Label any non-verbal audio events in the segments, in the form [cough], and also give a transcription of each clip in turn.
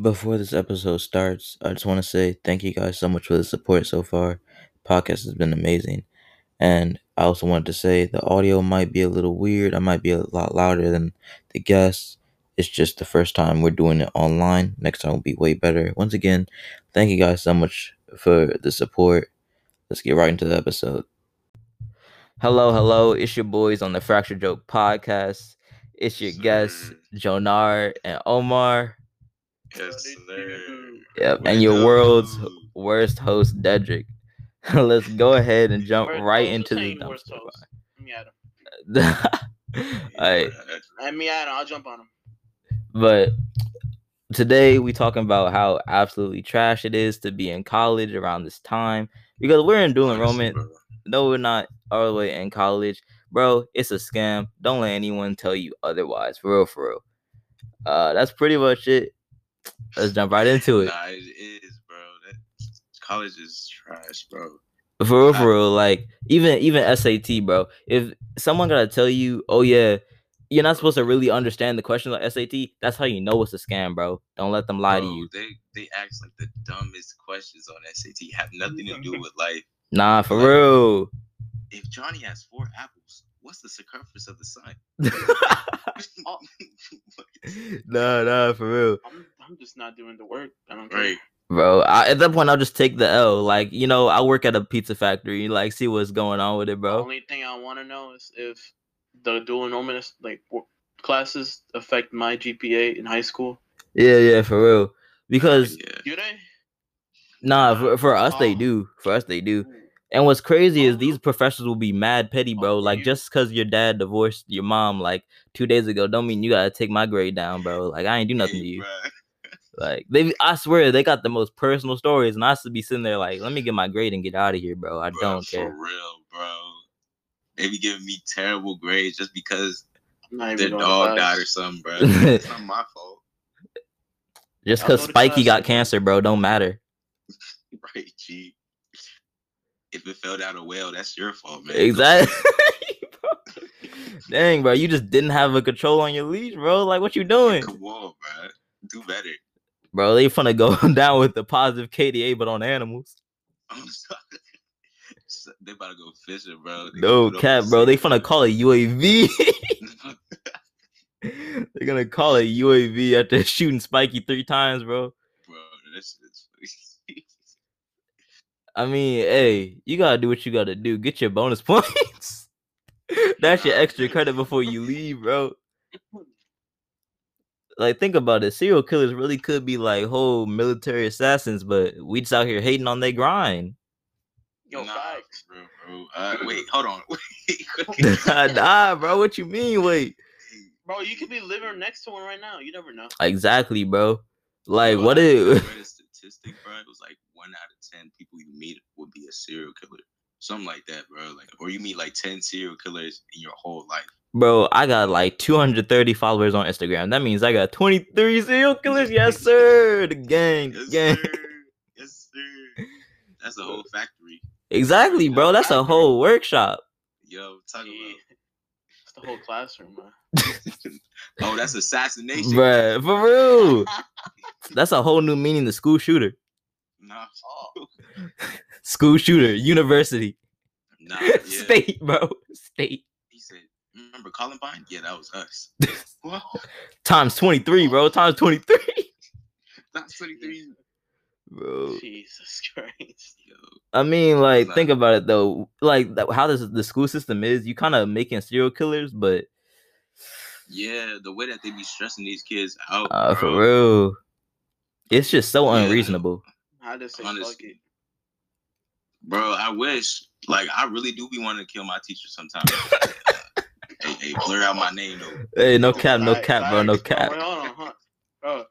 Before this episode starts, I just want to say thank you guys so much for the support so far. Podcast has been amazing. And I also wanted to say the audio might be a little weird. I might be a lot louder than the guests. It's just the first time we're doing it online. Next time will be way better. Once again, thank you guys so much for the support. Let's get right into the episode. Hello, hello. It's your boys on the Fracture Joke podcast. It's your guests, Jonar and Omar. Yes, sir. Yep, and your world's worst host, Dedrick. [laughs] Let's go ahead and jump Worst right into the saying worst dumpster host? Let me at him. [laughs] fire. Alright, Let me at him. I'll jump on him. but today we talking about how absolutely trash it is to be in college around this time because we're in dual enrollment. No, we're not all the way in college, bro. It's a scam. Don't let anyone tell you otherwise. For real, for real. Uh, that's pretty much it. Let's jump right into it. Nah, it is, bro. That college is trash, bro. For real, for real. Like even even SAT, bro. If someone gotta tell you, oh yeah, you're not supposed to really understand the questions on SAT. That's how you know it's a scam, bro. Don't let them lie to you. They they ask like the dumbest questions on SAT have nothing to do with life. Nah, for real. If Johnny has four apples, what's the circumference of the sun? [laughs] nah, nah, for real, I'm, I'm just not doing the work. I don't care. right. bro. I, at that point, I'll just take the L. Like you know, I work at a pizza factory. Like, see what's going on with it, The bro. only thing I want to know is if the dual enrollment like classes affect my GPA in high school. Yeah, yeah, for real. Because Yeah. Do they? nah, for, for us they Oh. do. For us they do. Mm. And what's crazy is these uh-huh. professors will be mad petty, oh, bro. Oh, Like just cause your dad divorced your mom like two days ago, don't mean you gotta take my grade down, bro. Like I ain't do nothing to [laughs] you. Like they, I swear they got the most personal stories, and I should be sitting there like, let me get my grade and get out of here, bro. I Bruh, don't for care. real, bro. They be giving me terrible grades just because I'm not even their dog class. died or something, [laughs] bro. it's not my fault, Just cause go Spikey got cancer, bro, don't matter. [laughs] right? G. If it fell down a well, that's your fault, man. Exactly. [laughs] Dang, bro, you just didn't have a control on your leash, bro. Like, what you doing, Come on, bro. Do better. bro? They finna go [laughs] down with the positive KDA, but on animals. [laughs] They about to go fishing, bro. They No cap, bro. They finna call it UAV. They're gonna call it UAV after shooting Spikey three times, bro. bro. This. I mean, hey, you gotta do what you gotta do. Get your bonus [laughs] points. That's your extra credit before you leave, bro. Like, think about it. Serial killers really could be like whole military assassins, but we just out here hating on their grind. Yo, nah, facts. for real, bro. Uh, wait, hold on. [laughs] Wait. [laughs] nah, bro. What you mean? Wait. Bro, you could be living next to one right now. You never know. Exactly, bro. Like, Bro, what I- I it? read a statistic, bro. It was like one out of ten people you meet would be a serial killer, something like that, bro. Like, or you meet like ten serial killers in your whole life. Bro, I got like 230 followers on Instagram. That means I got 23 serial killers. [laughs] Yes, sir. The gang, Yes, gang. sir. Yes, sir. That's a whole factory. Exactly, bro. That's a whole workshop. Yo, talk about. It's the whole classroom, man. [laughs] Oh, that's assassination. Bruh, for real. [laughs] That's a whole new meaning to school shooter. Nah, Oh. [laughs] School shooter, university, nah, yeah. state, bro. State. He said, "Remember Columbine? Yeah, that was us." What? Times 23, bro. Times 23. That's twenty-three. Bro. Jesus [laughs] Christ. Yo, I mean, like, Nah. think about it though. Like, th- how this the school system is, you kind of making serial killers, but yeah, the way that they be stressing these kids out, uh, for bro. real, it's just so Yeah. unreasonable. I just say fuck it. Bro, I wish. Like, I really do be wanting to kill my teacher sometimes. [laughs] hey, hey, blur out my name though. Hey, no cap, no Facts, cap, bro, no facts. cap. Wait, hold on. Bro,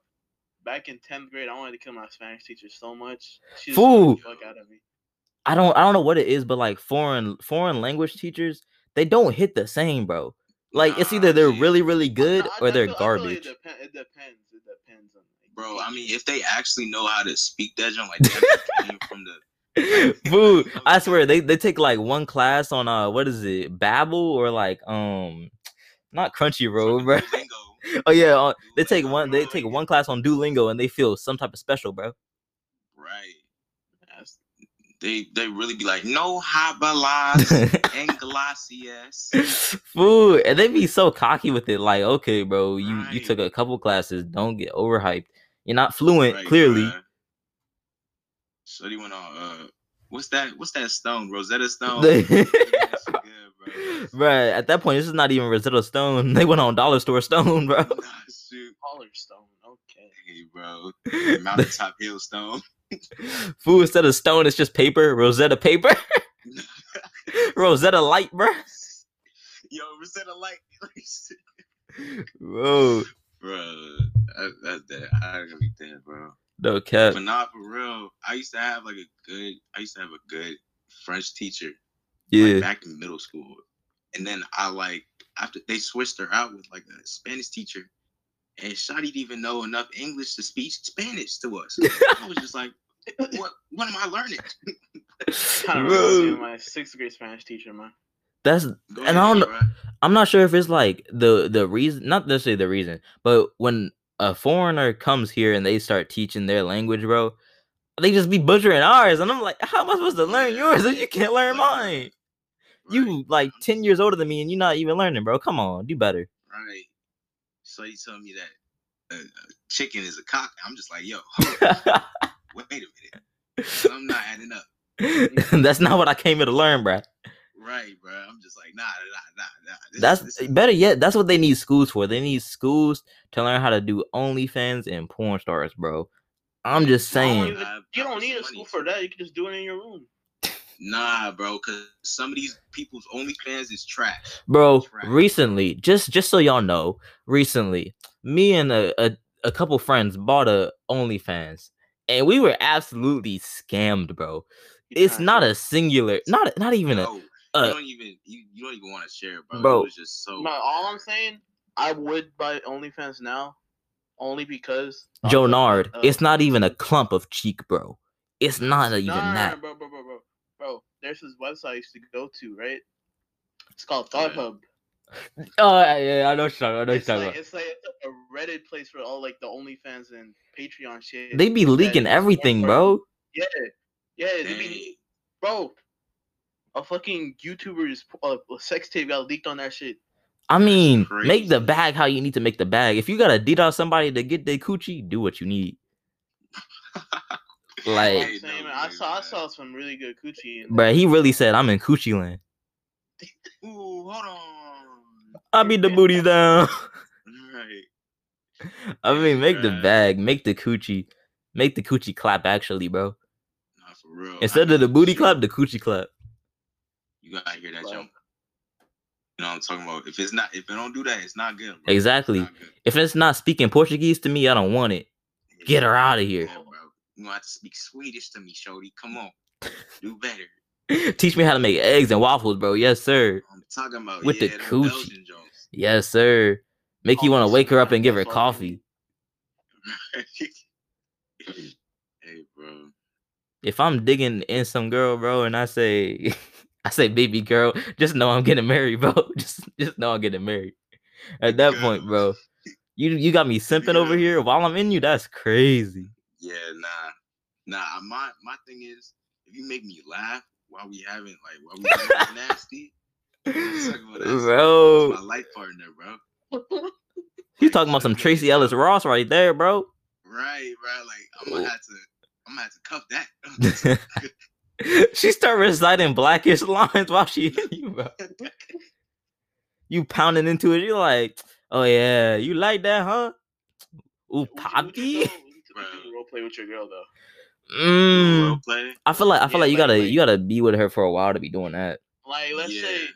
back in 10th grade, I wanted to kill my Spanish teacher so much. She Fool. the fuck out of me. I don't I don't know what it is, but like foreign foreign language teachers, they don't hit the same, bro. Like it's either they're G. really really good Nah, I- or I they're feel- I like garbage. It, depen- it depends. It depends on. Like, Bro, I mean, if they actually know how to speak that, junk, like they came [laughs] from the. Boo! I swear they, they take like one class on uh what is it Babbel or like um not Crunchyroll, bro. [laughs] Oh yeah, uh, they take one. They take one class on Duolingo and they feel some type of special, bro. Right. That's- They they really be like, no habalas and [laughs] glacias. Fool, and they be so cocky with it. Like, okay, bro, you you took a couple classes. Don't get overhyped. You're not fluent, Right, clearly. bruh. So they went on uh what's that what's that stone? Rosetta [laughs] Stone. They- That shit good, [laughs] bro. At that point, this is not even Rosetta Stone. [laughs] They went on Dollar Store Stone, bro. Nah, [laughs] shoot. Collar stone. Okay. Hey, bro. Mountaintop Hill Stone. Fool, instead of stone, it's just paper. Rosetta paper. Rosetta light, bro. Yo, Rosetta Light. bro. bro, that, that's that. I gotta be dead, bro. no cap. But not for real. I used to have like a good. I used to have a good French teacher. like, Yeah, back in middle school, and then I like after they switched her out with like a Spanish teacher, and Shotty didn't even know enough English to speak Spanish to us. I was just like, what? What am I learning? [laughs] Kind of Bro. reminds me of my sixth grade Spanish teacher, man. that's. Go And I don't know- I'm not sure if it's like the the reason, not necessarily the reason, but when a foreigner comes here and they start teaching their language, bro, they just be butchering ours, and I'm like, how am I supposed to learn yours if you can't learn mine? You like ten years older than me, and you're not even learning, bro. Come on, do better. right. So you tell me that uh, uh, chicken is a cock. I'm just like, yo, hold [laughs] wait a minute. I'm not adding up. [laughs] That's not what I came here to learn, bro. Right, bro. I'm just like, nah, nah, nah, nah. This, That's this is- better yet. That's what they need schools for. They need schools to learn how to do OnlyFans and porn stars, bro. I'm just You don't saying, even- You don't need a school for that. You can just do it in your room. Nah, bro, because some of these people's OnlyFans is trash. bro. Trash. Recently, just just so y'all know, recently, me and a, a a couple friends bought a OnlyFans, and we were absolutely scammed, bro. You It's trying not a singular, not not even a. Yo, you don't even you, you don't even want to share, bro. Bro. It was just so. No, all I'm saying, I would buy OnlyFans now, only because of Joe the- Nard, uh, it's not even a clump of cheek, bro. It's not even no, no, no, that. bro, bro, bro, bro, bro. There's this website I used to go to, right? It's called Yeah. ThotHub. [laughs] Oh yeah, I know what. I know It's you're like, it's like a Reddit place for all like the OnlyFans and Patreon shit. They be leaking everything, bro. Yeah, yeah, they be, bro. A fucking YouTuber's uh, sex tape got leaked on that shit. I mean, make the bag how you need to make the bag. If you gotta DDoS somebody to get their coochie, do what you need. [laughs] You know Like- I'm saying, I saw I saw some really good coochie. In Bruh, he really said I'm in coochie land. [laughs] Ooh, hold on. I beat the booties [laughs] down. Right. [laughs] I mean, make the bag, make the coochie, make the coochie clap. Actually, bro, Nah, for real. I instead of the booty shit, clap, the coochie clap. You gotta hear that Bro. jump. You know what I'm talking about? If it's not, if it don't do that, it's not good. Bro. It's Exactly. not good. If it's not speaking Portuguese to me, I don't want it. Get her out of here. You gonna have to speak Swedish to me, Shorty. Come on, [laughs] do better. Teach me how to make eggs and waffles, bro. Yes, sir. I'm talking about With the yeah, them coochie. Yes, sir. Make you Oh, want to wake her up and give her that's all you need. coffee. [laughs] hey, bro. If I'm digging in some girl, bro, and I say, [laughs] I say, baby girl, just know I'm getting married, bro. Just, just know I'm getting married. At that point, bro, you you got me simping over here while I'm in you. That's crazy. Yeah, nah, nah. My my thing is, if you make me laugh while we having like while we [laughs] having nasty, I'm talking about that's, Bro. my life partner, bro. He's talking about some Tracee Ellis Ross right there, bro. Right, bro. Like I'm gonna have to, I'm gonna have to cuff that. [laughs] [laughs] she start reciting blackish lines while she in you, bro. You pounding into it. You're like, oh yeah, you like that, huh? Ooh, Would you- poppy. Go- would you- would you Bro. Role play with your girl though. Mm. Role play. I feel like I feel Yeah, like you gotta like- you gotta be with her for a while to be doing that. Like let's Yeah. say,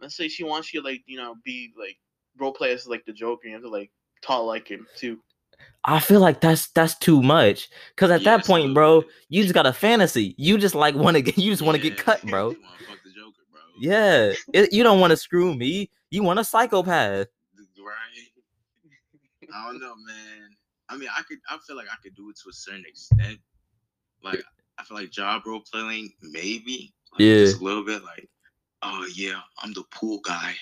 let's say she wants you to, like you know be like role play as like the Joker. You have to like talk like him too. I feel like that's that's too much. Cause at Yeah, that point, bro, you just got a fantasy. You just like want to get you just want to get cut, [laughs] bro. You fuck the Joker, bro. Yeah, it, you don't want to screw me. You want a psychopath. [laughs] Right. I don't know, man. I mean, I could. I feel like I could do it to a certain extent. Like, I feel like job role playing, maybe. Like, Yeah. Just a little bit. Like, oh yeah, I'm the pool guy.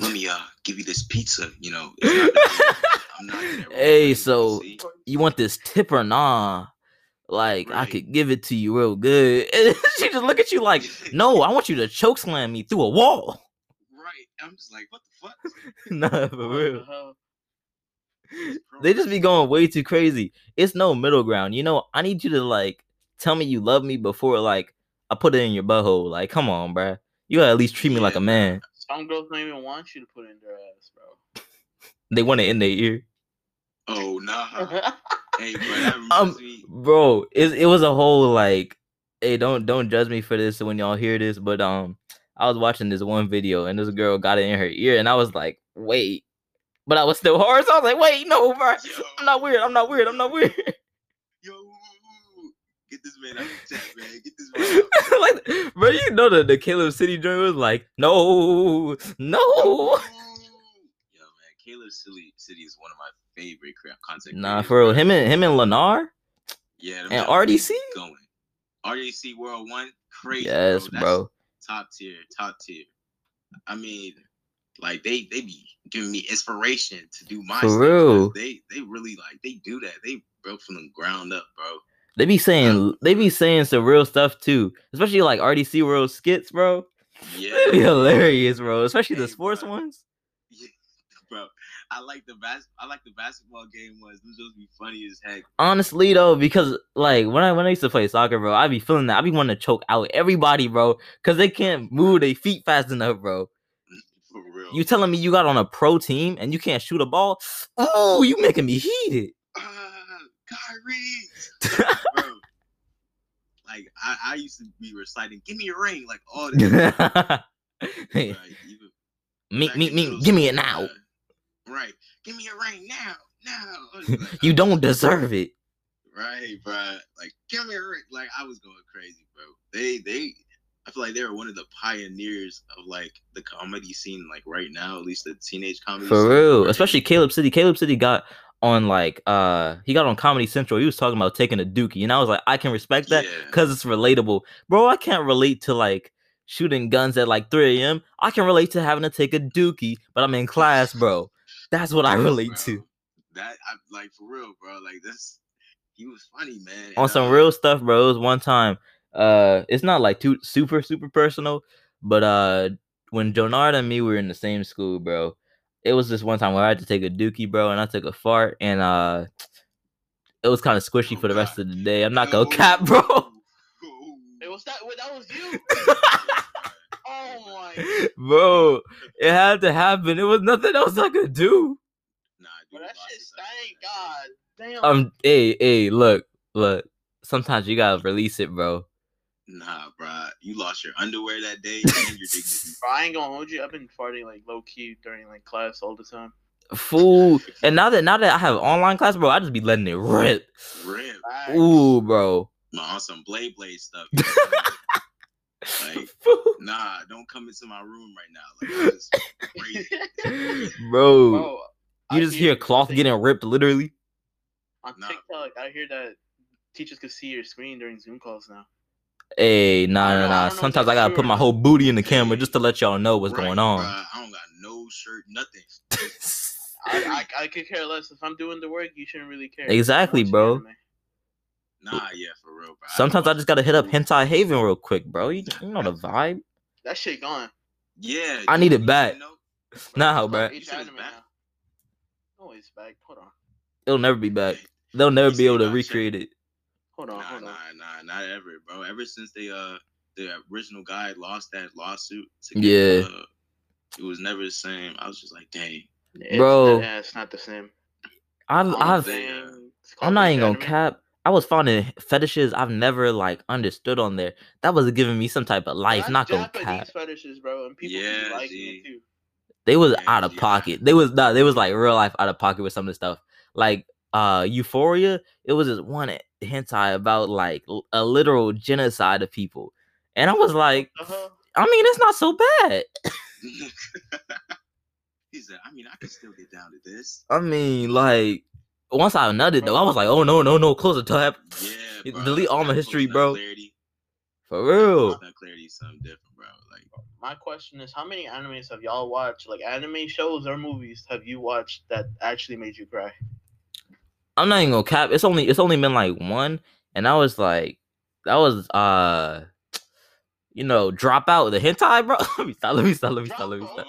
Let me uh give you this pizza. You know. Not [laughs] I'm not good at role Hey, so- see? You want this tip or nah? Like I could give it to you real good. [laughs] And she just look at you like, [laughs] no, I want you to choke slam me through a wall. right. I'm just like, what the fuck? nah, for What the real. hell? They just be going way too crazy. It's no middle ground. You know, I need you to like tell me you love me before like I put it in your butthole. Like, come on, bruh. You gotta at least treat me like a man. Some girls don't even want you to put it in their ass, bro. They want it in their ear. Oh nah. [laughs] hey, bro, Um, me. bro it, it was a whole like hey don't don't judge me for this when y'all hear this but um i was watching this one video and this girl got it in her ear and i was like wait but i was still hard so i was like wait no bro i'm not weird i'm not weird i'm not weird Yo, get this man out of the chat, man. Get this man out. [laughs] like bro you know the, the caleb city joint was like no no Yo, man, Caleb City City is one of my favorite content. nah for real him and him and Lenarr Yeah, and RDC? going. RDC World One, crazy. yes bro. Bro top tier, top tier. I mean, like they they be giving me inspiration to do my For stuff, real. They they really like they do that. They built from the ground up, bro. they be saying they be saying some real stuff too especially like rdc world skits bro Yeah, [laughs] That'd be hilarious, bro. Especially the sports bro. ones. Yeah, [laughs] bro. I like the bas- I like the basketball game ones. Those just be funny as heck. Honestly, though, because like when I when I used to play soccer, bro, I'd be feeling that. I'd be wanting to choke out everybody, bro, because they can't move their feet fast enough, bro. You telling me you got on a pro team and you can't shoot a ball? [sighs] Oh, you making me heated. Ah, Kyrie. [laughs] Like I, I used to be reciting, "Give me a ring," like all [laughs] this. me, Right, even me, me, me, middle give me it now. uh, Right, give me a ring now, now. [laughs] Like, you uh, don't deserve it. Right, bro. Like, give me a ring. Like, I was going crazy, bro. They, they. I feel like they were one of the pioneers of like the comedy scene, like right now, at least the teenage comedy. For scene, real, especially Caleb City. Caleb City got on like uh he got on Comedy Central. He was talking about taking a dookie, and I was like, I can respect that Yeah. because it's relatable, bro. I can't relate to like shooting guns at like 3 a.m. I can relate to having to take a dookie, but I'm in class, bro. That's what I relate bro. to. That I like for real, bro. Like this, he was funny, man. On some uh, real stuff, bro. It was one time. Uh, it's not like too super super personal, but uh, when Jonard and me were in the same school, bro, it was this one time where I had to take a dookie, bro, and I took a fart, and uh, it was kind of squishy Oh, for the rest God. of the day. I'm not gonna [laughs] cap, bro. It was that? Wait, that was you? [laughs] Oh my! bro, it had to happen. It was nothing else I could do. Nah, Bro, dude, that lost shit his stank. God damn. Um, hey, hey, look, look. Sometimes you gotta release it, bro. Nah, bro. You lost your underwear that day [laughs] and your dignity. Bro, I ain't gonna hold you. I've been farting like low key during like class all the time. Fool. [laughs] And now that now that I have online class, bro, I just be letting it rip. Rip. Facts. Ooh, bro. My on some blade blade stuff. [laughs] you know? like, nah, don't come into my room right now. Like, that's crazy. bro, Bro, I you just hear cloth I think getting ripped, literally. on Nah. TikTok. I hear that teachers could see your screen during Zoom calls now. Hey, nah, I nah, I nah. if Sometimes I gotta put my whole booty in the camera just to let y'all know what's Right, going on. bruh. I don't got no shirt, nothing. I, I [laughs] I could care less if I'm doing the work. You shouldn't really care. Exactly, bro. anime. Nah, yeah, for real, bro. Sometimes I watch just gotta hit up. Hentai Haven real quick, bro. You, you know the [laughs] vibe. That shit gone. Yeah, I need it back. know. Nah, bruh. it's said it's anime back? Oh, it's back. Hold on. It'll never be back. They'll never be able to recreate it. Hold on. Nah, hold nah, on. nah, not ever, bro. Ever since they uh the original guy lost that lawsuit, to Yeah. uh, it was never the same. I was just like, dang. It's, Bro. Yeah, it's not the same. I've, Oh, I've, damn. It's called I'm not even gonna cap. I was finding fetishes I've never like understood on there. That was giving me some type of life. that's Not gonna cap. fetishes, bro, and people Yeah, be liking it too. They was Yeah, out of yeah. pocket. They was nah, they was like real life out of pocket with some of the stuff. Like uh Euphoria, it was just one hentai about like a literal genocide of people. And I was like, Uh-huh. I mean, it's not so bad. [laughs] he said, I mean, I can still get down to this. I mean, like once I nutted though, I was like, oh no, no, no, close the tab. Yeah, bro. delete all my history, bro. Clarity, For real. post-nut clarity is something different, bro. Like, my question is, how many animes have y'all watched? Like anime shows or movies have you watched that actually made you cry? I'm not even gonna cap. It's only it's only been like one, and I was like, that was uh, [sniffs] you know, drop out the hentai, bro. [laughs] let me stop. Let me stop. Let me stop. Let me stop.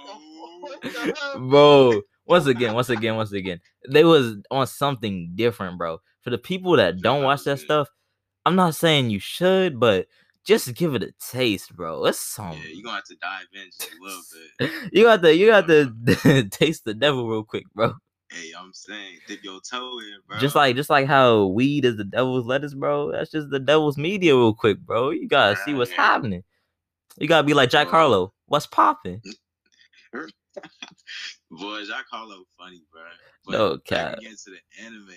What the hell? bro. Once again, once again, once again, they was on something different, bro. For the people that don't watch that stuff, I'm not saying you should, but just give it a taste, bro. It's some. Yeah, you're gonna have to dive in just a little bit. [laughs] You got to you got to [laughs] taste the devil real quick, bro. Hey, I'm saying, dip your toe in, bro. Just like just like how weed is the devil's lettuce, bro. That's just the devil's media, real quick, bro. You gotta see what's happening. You gotta be like Jack. Harlow. What's popping? [laughs] Boy, Jack Harlow funny, bro. No back cap. again to the anime.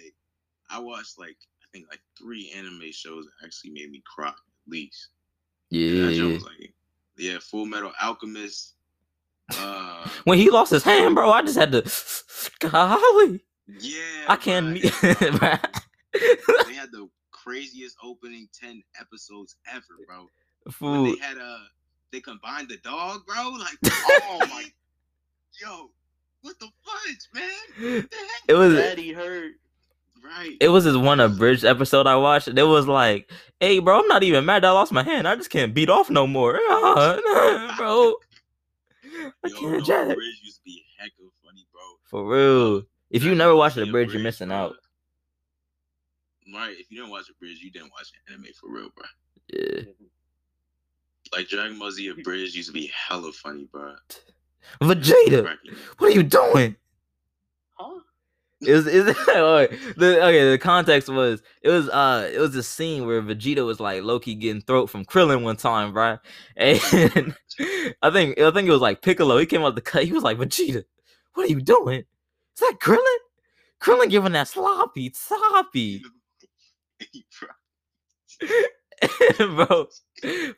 I watched like I think like three anime shows that actually made me cry at least. Yeah. was like, yeah, Full Metal Alchemist. Uh, When he lost his hand, bro, I just had to. Golly, yeah, I can't. bruh, meet- and, [laughs] bruh. they had the craziest opening ten episodes ever, bro. When they had uh, they combined the dog, bro. Like, [laughs] oh my, yo, what the fudge, man? What the heck? It was. Daddy hurt. Right. It was this one abridged episode I watched. It was like, "Hey, bro, I'm not even mad that I lost my hand. I just can't beat off no more, [laughs] bro. I Yo, can't the bridge used to be heck of funny, bro. for real. If you never watched the bridge, you're missing bro. out. Right, if you didn't watch the bridge, you didn't watch an anime for real, bro. Yeah. Like Dragon Ball Z Abridged used to be hella funny, bro. [laughs] Vegeta, what are you doing? Huh? Is is okay, the okay? The context was it was uh it was a scene where Vegeta was like Loki getting throat from Krillin one time, right? [laughs] And I think I think it was like Piccolo. He came out the cut. He was like Vegeta, what are you doing? Is that Krillin? Krillin giving that sloppy sloppy, Bro, [laughs] [laughs] bro.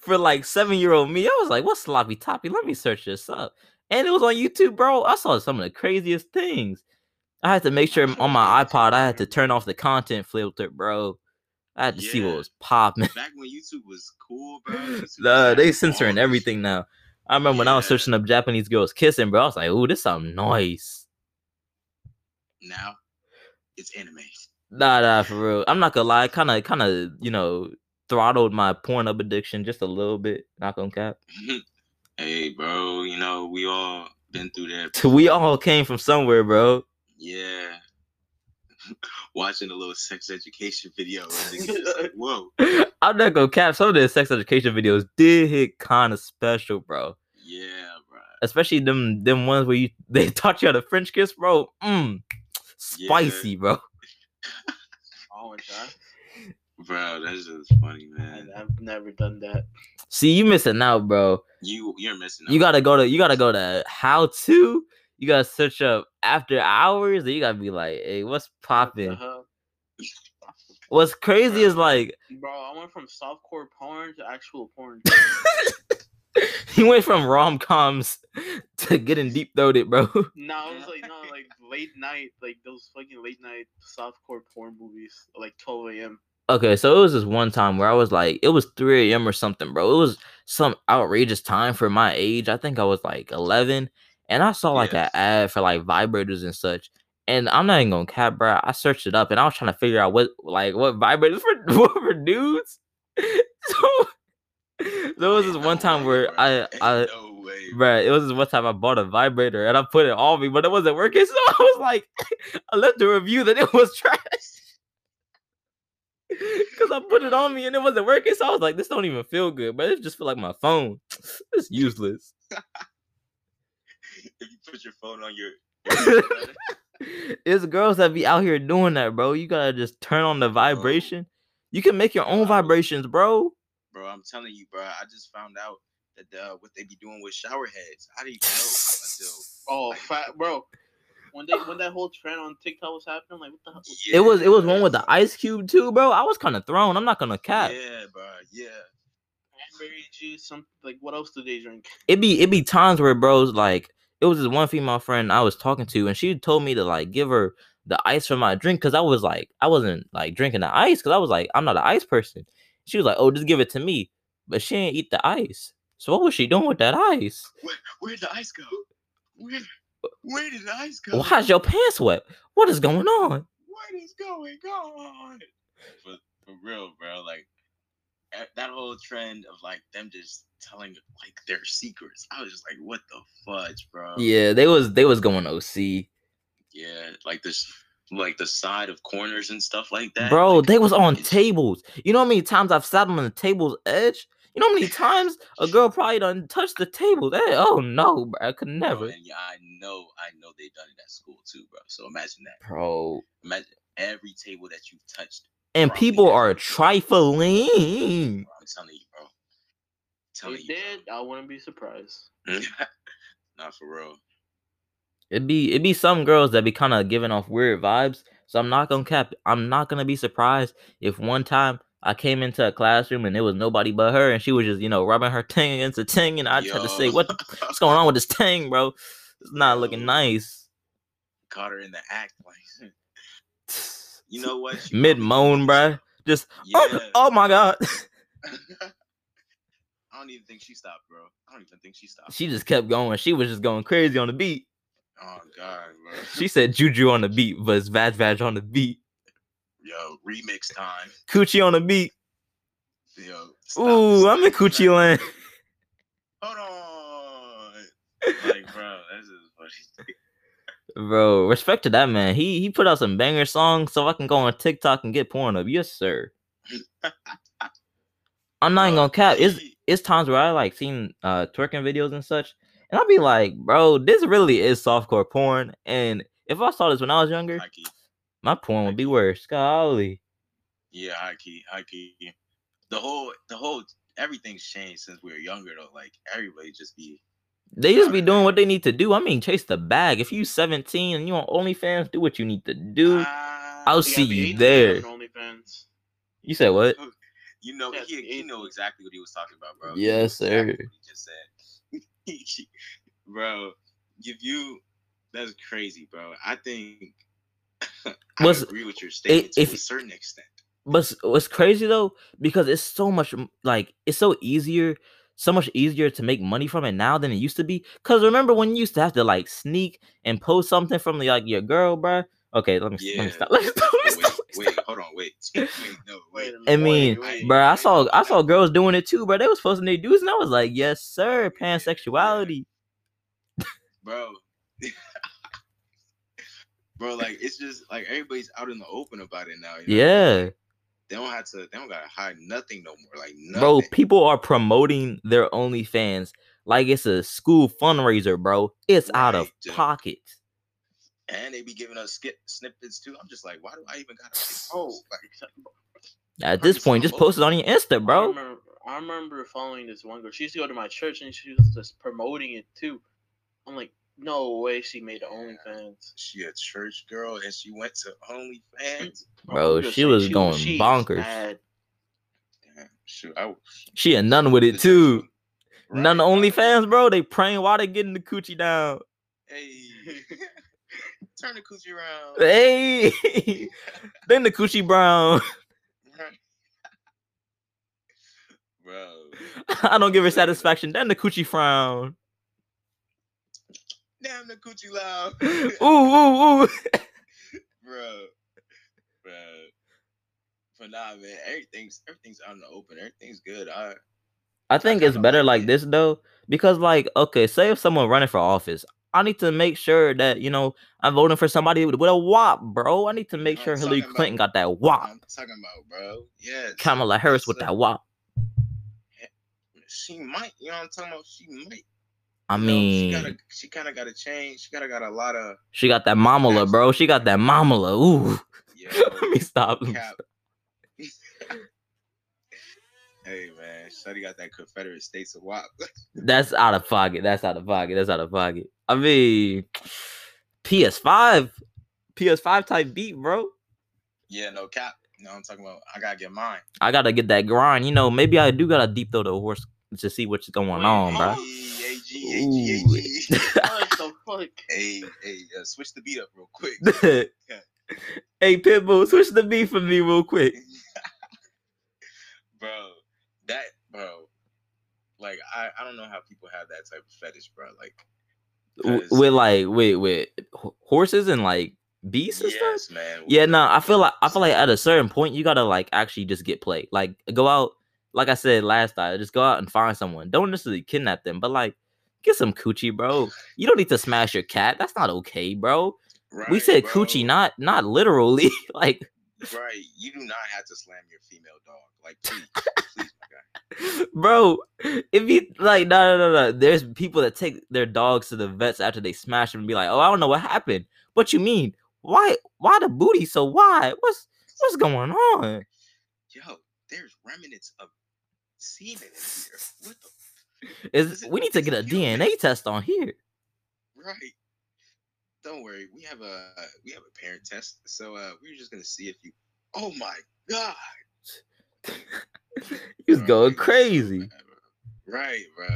For like seven year old me, I was like, what's sloppy toppy? Let me search this up. And it was on YouTube, bro. I saw some of the craziest things. I had to make sure on my iPod I had to turn off the content filter, bro. I had to see what Yeah. was popping. [laughs] Back when YouTube was cool, bro. Uh, they censoring this everything now. I remember when I was searching up Japanese girls kissing, bro. I was like, "Ooh, this something nice." Now, it's anime. Nah, nah, for real. I'm not gonna lie. Kind of, kind of, you know, throttled my porn up addiction just a little bit. Not gonna cap. [laughs] hey, bro, you know, we all been through that. [laughs] We all came from somewhere, bro. Yeah. [laughs] Watching a little sex education video. And it's like, [laughs] whoa. I'm not gonna cap. Some of the sex education videos did hit kind of special, bro. Yeah, bro. Especially them them ones where you [laughs] they taught you how to French kiss, bro. Mm, spicy, bro. Oh my god. Bro, that's just funny, man. I've never done that. See, you missing out, bro. You you're missing out. You gotta go to you gotta go to how to. You gotta search up after hours. And you gotta be like, hey, what's popping? hell? What's crazy is like Bro, I went from softcore porn to actual porn. [laughs] he went from rom coms to getting deep throated, bro. no, it was like no, like late night, like those fucking late night softcore porn movies, like 12 a.m. Okay, so it was this one time where I was like, it was 3 a.m. or something, bro. It was some outrageous time for my age. I think I was like 11, and I saw like Yes. an ad for like vibrators and such. And I'm not even gonna cap, bro. I searched it up, and I was trying to figure out what like what vibrators [laughs] for what for dudes. [laughs] so there was this one time where. I [laughs] I way. Bruh, it was this one time I bought a vibrator and I put it on me, but it wasn't working. So I was like, I left a review that it was trash. Cause I put it on me and it wasn't working. So I was like, this don't even feel good, but it just feel like my phone. It's useless. If you put your phone on your [laughs] it's girls that be out here doing that, bro. You gotta just turn on the vibration. You can make your own Bro. vibrations, bro. bro, I'm telling you, bro. I just found out that uh, what they be doing with shower heads. I didn't even know until [laughs] Oh, bro. When they when that whole trend on TikTok was happening, like what the hell? It was it was one with the ice cube too, bro. I was kind of thrown. I'm not gonna cap. Yeah, bro. Yeah. Cranberry juice, some like what else do they drink? it be it be times where bros like it was this one female friend I was talking to and she told me to like give her the ice for my drink because I was like I wasn't like drinking the ice because I was like I'm not an ice person. She was like, oh, just give it to me, but she didn't eat the ice. So what was she doing with that ice? Where, where'd the ice go? Where, where did the ice go? Why's your pants wet? What is going on? What is going on? For, for real, bro. Like that whole trend of like them just telling like their secrets. I was just like, what the fudge, bro? Yeah, they was they was going OC. Yeah, like this, like the side of corners and stuff like that. Bro, like, they was on tables. You know how many times I've sat on the table's edge? You know how many times a girl probably done touched the table? Hey, oh no, bro. I could bro, never. and yeah, I know, I know they done it at school too, bro. So imagine that. Bro. Imagine every table that you've touched. And Probably people has are trifling. Bro, I'm telling you, bro. telling If you, did, I wouldn't be surprised. [laughs] bro. Not for real. It'd be it'd be some girls that be kind of giving off weird vibes. So I'm not gonna cap. I'm not gonna be surprised if one time I came into a classroom and there was nobody but her, and she was just you know rubbing her [laughs] ting against the ting, and I had to say, "What the, what's going on with this ting, bro? It's not looking nice." Caught her in the act, like [laughs] you know what? Mid moan, bruh. Just oh, Yeah. oh, oh my god. [laughs] [laughs] I don't even think she stopped, bro. I don't even think she stopped. she just kept going. She was just going crazy on the beat. oh god, bro. She said Juju on the beat, but it's Vag Vag on the beat. Yo, remix time. Coochie on the beat. Yo. stop Ooh, this I'm in Coochie land. Hold on. Like, [laughs] bro, this is funny. Bro, respect to that man. He he put out some banger songs so I can go on TikTok and get porn up. Yes, sir. [laughs] I'm not even gonna cap. It's it's times where I like seen uh twerking videos and such, and I'll be like, bro, this really is softcore porn. And if I saw this when I was younger, my porn would be worse. Golly. Yeah, high key, high key. The whole, the whole, everything's changed since we were younger though. Like everybody just be They just be doing what they need to do. I mean, chase the bag. If you 17 and you on OnlyFans, do what you need to do. Ah, I'll see you there. OnlyFans. You said what? You know, Yeah, he, it's he know exactly what he was talking about, bro. He Yes, knew exactly sir. what he just said, [laughs] bro. If you, that's crazy, bro. I think [laughs] I Was- agree with your statement to if- a certain extent. But what's crazy though, because it's so much like it's so easier, so much easier to make money from it now than it used to be. Cause remember when you used to have to like sneak and post something from like your girl, bro? Okay, let me, s- let me stop. [laughs] Let me stop. Let me Wait, stop. let wait, hold on, [laughs] wait, wait, no, wait. Wait a I minute, mean, wait, bruh, I saw I saw girls doing it too, bro. They was posting their dudes, and I was like, yes, sir, pansexuality. bro. [laughs] bro, like it's just like everybody's out in the open about it now. you know? Yeah, they don't have to. They don't gotta hide nothing no more. Like nothing. bro. People are promoting their OnlyFans like it's a school fundraiser, bro. It's out of Right, dude. pocket. and they be giving us skip snippets too. I'm just like, why do I even gotta? [sighs] Oh, [laughs] like, At this point, just post it on your Insta, I bro. remember, I remember following this one girl. She used to go to my church and she was just promoting it too. I'm like, no way she made Yeah. OnlyFans. she a church girl and she went to OnlyFans. Bro, I'm just she was going she bonkers. bad. Damn, shoot, I, She a nun with it too. None Right, only right. fans, bro. They praying while they getting the coochie down. Hey, [laughs] turn the coochie around. Hey, [laughs] then the coochie brown. Bro, [laughs] I don't give her satisfaction. Then the coochie frown. Damn the coochie loud. [laughs] Ooh, ooh, ooh. [laughs] bro, bro. But nah, man, everything's everything's out in the open. Everything's good. I I think it's better like it. this though, because like, okay, say if someone running for office, I need to make sure that you know I'm voting for somebody with, with a WAP, bro. I need to make I'm sure Hillary talking Clinton about- got that WAP. I'm talking about, bro. Yes. Kamala Harris with that WAP. She might, you know what I'm talking about? She might. I you mean, she she kind of got to change. She kind of got a lot of. she got that mamala, bro. She got that mamala. Ooh. Yo, [laughs] Let me stop. cap. [laughs] hey man, Shuddy got that Confederate States of WAP. [laughs] That's out of pocket. That's out of pocket. That's out of pocket. I mean, PS5, PS5 type beat, bro. yeah, no cap. You know what I'm talking about? I gotta get mine. I gotta get that grind. You know, maybe I do gotta deep throw the horse to see what's going Wait, on, hey, bro. Hey, AG, Ooh. AG, AG. [laughs] What the fuck? hey, hey, uh, switch the beat up real quick. [laughs] hey, Pitbull, switch the beat for me real quick. [laughs] bro, that bro, like I, I don't know how people have that type of fetish, bro. Like W- 'cause- with like with with horses and like beasts and stuff. man. Yeah, no, I feel like I feel like at a certain point you gotta like actually just get played. Like go out, like I said last time, just go out and find someone. Don't necessarily kidnap them, but like get some coochie, bro. You don't need to smash your cat. That's not okay, bro. we said bro. coochie, not not literally. [laughs] like, right. You do not have to slam your female dog. Like please, please, [laughs] bro, if you like, no, no, no, no. There's people that take their dogs to the vets after they smash them and be like, oh, I don't know what happened. What you mean? Why? Why the booty so wide? What's what's going on? Yo, there's remnants of semen in here. What the Is we need to get a human? DNA test on here. right? Don't worry, we have a we have a parent test, so uh we're just gonna see if you. Oh my god, He was bro, going crazy. Right, bro.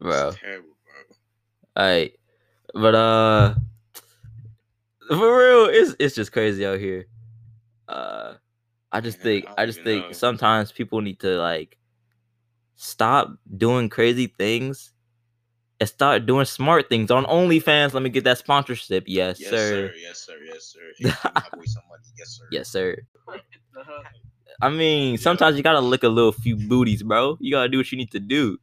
bro. It's terrible, bro. Alright, but uh, for real, it's it's just crazy out here. Uh, I just Man, think I I just think know. sometimes people need to like stop doing crazy things and start doing smart things on OnlyFans. Let me get that sponsorship. Yes, Yes, sir. sir. Yes, sir. Yes, sir. Hey, give my boy some money. Yes, sir. Yes, sir. Uh-huh. I mean, sometimes you gotta lick a little few booties, bro. You gotta do what you need to do.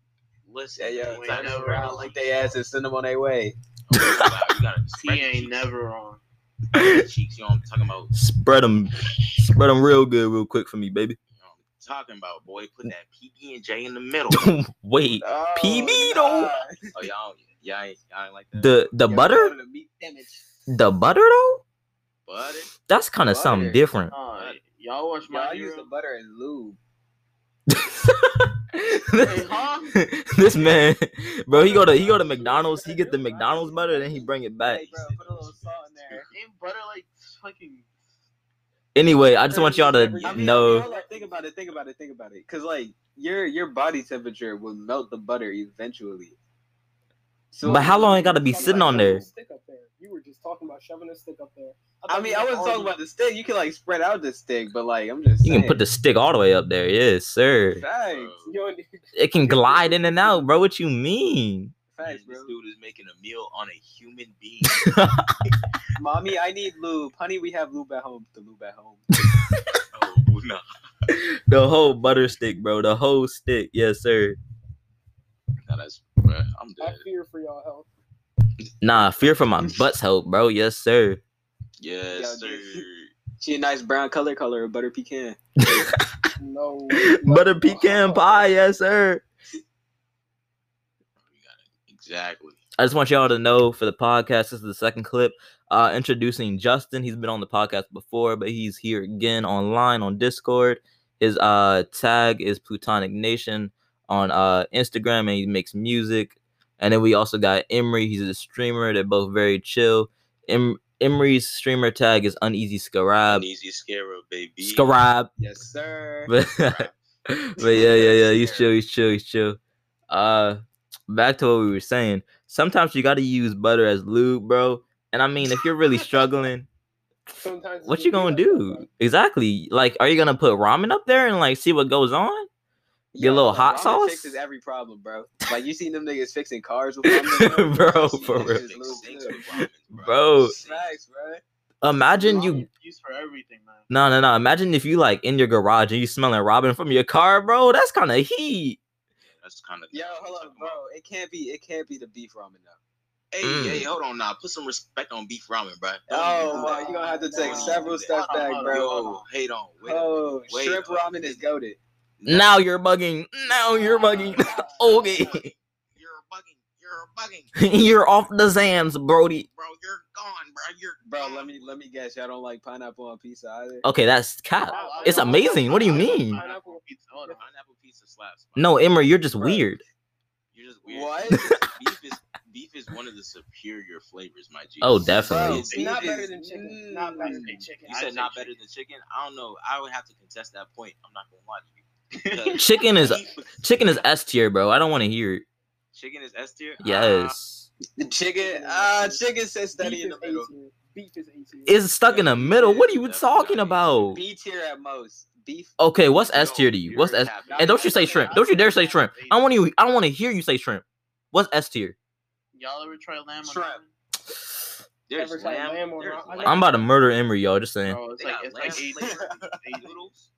Listen, Yeah, yo, Wait, turn them around wrong. like they ass and send them on their way. Oh, wow, you gotta [laughs] He ain't never wrong. Spread the cheeks. You know what I'm talking about? Spread them, spread them real good, real quick for me, baby. You know what I'm talking about, boy. Put that PB and J in the middle. [laughs] Wait, Oh, PB though? nah. Oh, y'all, y'all ain't, y'all ain't like that. the the Yo, butter, the meat sandwich. the butter though. butter. That's kind of something different. Uh, y'all watch Yo, my I use the butter and lube. This, huh? [laughs] this man, bro, he go to he go to McDonald's. He get the McDonald's butter, then he bring it back. Hey, bro, put a little salt in there. Ain't butter like fucking? Anyway, I just want y'all to I mean, know. on, think about it. Think about it. Think about it. Cause like your your body temperature will melt the butter eventually. So, But how long it gotta be sitting on there? Stick up there. You were just talking about shoving a stick up there. I mean, I wasn't talking about the stick. You can like spread out the stick, but like I'm just You saying. can put the stick all the way up there. Yes, sir. facts, You don't need- [laughs] It can glide in and out, bro. What you mean? Man, facts, this dude is making a meal on a human being. [laughs] Mommy, I need lube. Honey, we have lube at home. The lube at home. [laughs] oh no. the whole butter stick, bro. The whole stick. Yes, sir. No, that's. Bruh, I'm dead. I fear for y'all health. Nah, fear for my butt's help, bro. Yes, sir. Yes, Yo, sir. She a nice brown color, color of butter pecan. [laughs] No. [laughs] Butter pecan pie. Yes, sir. We got it. Exactly. I just want y'all to know for the podcast, this is the second clip. Uh, introducing Justin. He's been on the podcast before, but he's here again online on Discord. His uh tag is Plutonic Nation on uh Instagram, and he makes music. And then we also got Emery. He's a streamer. They're both very chill. Em- Emery's streamer tag is Uneasy Scarab. Easy scarab, baby. Scarab. Yes, sir. [laughs] But, [laughs] but yeah, yeah, yeah. He's chill. He's chill. He's chill. Uh, back to what we were saying. Sometimes you got to use butter as lube, bro. And I mean, if you're really struggling, Sometimes what you gonna do? Exactly. Like, are you gonna put ramen up there and like see what goes on? Get a little hot ramen sauce? Fixes every problem, bro. Like you seen them niggas fixing cars with [laughs] ramen, Bro, You see for real. just Fix lube sinks too. with ramen, Bro. Facts, bro. Imagine you. use for everything, man. No, no, no. Imagine if you like in your garage and you smelling ramen from your car, bro. That's kind of heat. That's kind of. Yo, hold on, bro. It can't be. It can't be the beef ramen though. Hey, Mm. hey, hold on now. Put some respect on beef ramen, bro. Oh, wow, you gonna have to take Wow. several steps Hold on, back, hold on, bro. Yo, hate on. Wait a Oh, wait shrimp a ramen is goaded. Now you're bugging. Now you're bugging. [laughs] okay. You're bugging. You're bugging, you're [laughs] off the Zans, Brody. bro. You're gone, bro. You're Bro, gone. let me let me guess. Y'all don't like pineapple on pizza either. Okay, that's cap. I- I- It's amazing. What do you mean? Pineapple pizza. Hold on. Pineapple pizza slaps. bro. No, Emery, you're just Bro. weird. You're just weird. What? [laughs] beef is beef is one of the superior flavors, my G. Oh, definitely. It's- It's not better is- than chicken. mm, Not better Mm. than chicken. You said not chicken. better than chicken. I don't know. I would have to contest that point. I'm not gonna lie to you. Because Chicken is [laughs] chicken is S tier, bro. I don't want to hear it. chicken is S tier. Ah, Yes. The chicken, ah, chicken sits steady in the is A middle. tier. beef is A tier. It's stuck in the middle. What are you talking about? B tier at most. Beef. Okay, what's S tier to you? What's S? capping. And don't you say shrimp? Don't you dare say shrimp. I don't want you. I don't want to hear you say shrimp. What's S tier? Y'all ever try lamb on Shrimp. ramen? There's lamb. lamb or there's. I lamb. I'm about to murder Emery, y'all. Just saying. Bro, it's like it's like eight [laughs] eight noodles.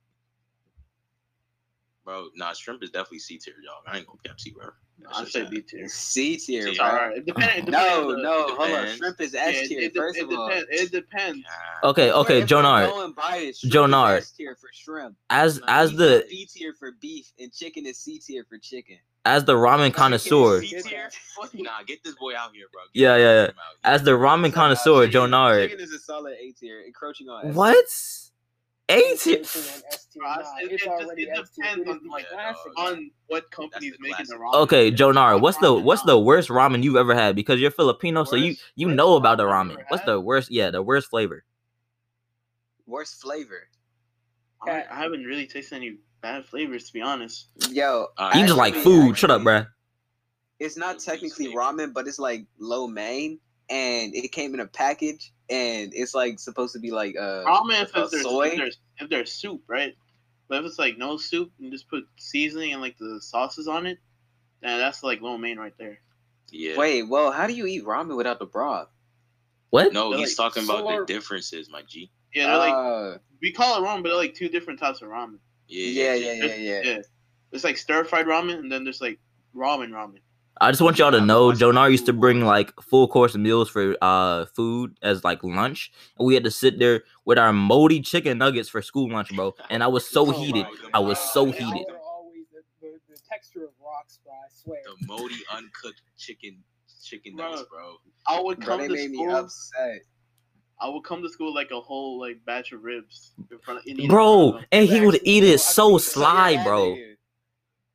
Bro, nah, shrimp is definitely C tier, y'all. I ain't gonna cap C, bro. I say B tier. C tier, bro. Alright, it depends. Uh, it depends No, on no, hold on. Shrimp is S it, tier. it, First it of all, depends. It depends. Okay, okay, If we're Jonard. going by it, Jonard. is S tier for shrimp. As Nah, as Beef the B tier for beef, and chicken is C tier for chicken. as the ramen connoisseur, C? Nah, get this boy out here, bro. Get Yeah, yeah, yeah. as the ramen connoisseur, Chicken- Jonard. Chicken is a solid A tier, encroaching on S. What? A tier. Encroaching on S tier. Bro, Nah, it- it's it just- already it depends on, like, on what company's the making the ramen. Okay, Jonar, what's the what's the worst ramen you've ever had? Because you're Filipino, so you you know about the ramen I've ramen. ever What's the worst? Yeah, the worst flavor. Worst flavor. I, I haven't really tasted any bad flavors to be honest. Yo, Uh, You just like actually- food. Shut up, bruh. It's not technically ramen, but it's like lo mein, and it came in a package, and it's like supposed to be like uh Ramen if it's there's, soy. if there's if there's soup, right? But if it's like no soup and just put seasoning and like the sauces on it, then that's like lo mein right there. Yeah. Wait, well, how do you eat ramen without the broth? What? No, They're he's like talking about the differences, my G. Yeah, they're like Uh, we call it ramen, but they're like two different types of ramen. yeah, yeah, yeah, yeah. Yeah, it's like stir fried ramen, and then there's like ramen ramen. I just want y'all to know, Jonar used to bring like full course meals for uh food as like lunch, and we had to sit there with our moldy chicken nuggets for school lunch, bro. [laughs] And I was so Oh heated. I was so Those heated. are always the, the, the texture of rocks, bro. I swear. The moldy uncooked chicken chicken Bro. nuggets, bro. I would Bro, come they to made me school. upset. I would come to school like a whole like batch of ribs in front of and eat it in front Bro, of and he would eat it so sly, bro. dude.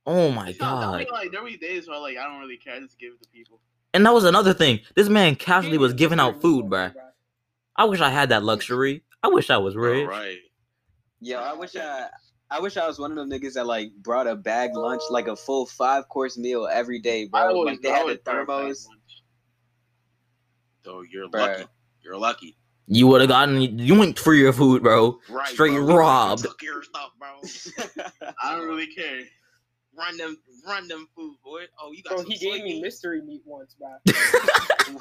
Oh my No, god. mean, like there be days where like I don't really care. I just give it to people. And that was another thing. This man casually was giving out food, one bruh. day, bro. I wish I had that luxury. I wish I was Bro, rich. right. Yo, I wish I, I wish I was one of them niggas that like brought a bag lunch, oh. like a full five course meal every day, bro. always, Like they I had always the brought a bag thermos. lunch. Though you're Bruh. lucky. You're lucky. You would have gotten you went for your food, bro. Right. Straight bro. Robbed. Took your stuff, bro. [laughs] I don't really care. Run them, run them food, boy. Oh, you got Bro, some he gave me soybeans? mystery meat once, bro. [laughs]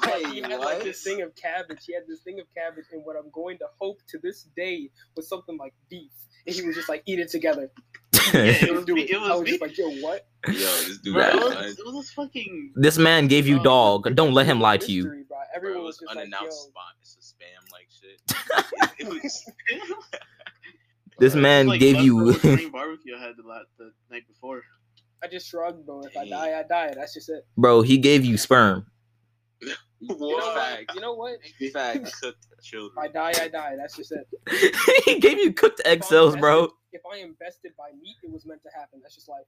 Wait, he had what? like this thing of cabbage. He had this thing of cabbage, and what I'm going to hope to this day was something like beef. And he was just like, eat it together. it was Let's do me- it. it was I was just like, yo, what? Yo, this dude, Bro, Right. it, was, was, it was this fucking. this man gave you Bro, dog. Don't let him lie to you. Bro. bro, Everyone it was was just like, yo, unannounced spot. It's a spam like shit. it, [laughs] it was, This man like gave you green barbecue I had the, the night before. I just shrugged, bro. If I die, I die. That's just it. Bro, he gave you sperm. You know what? You know what? Facts. cooked If I die, I die. That's just it. [laughs] he gave you cooked egg cells, bro. If I invested by meat, it was meant to happen. That's just like,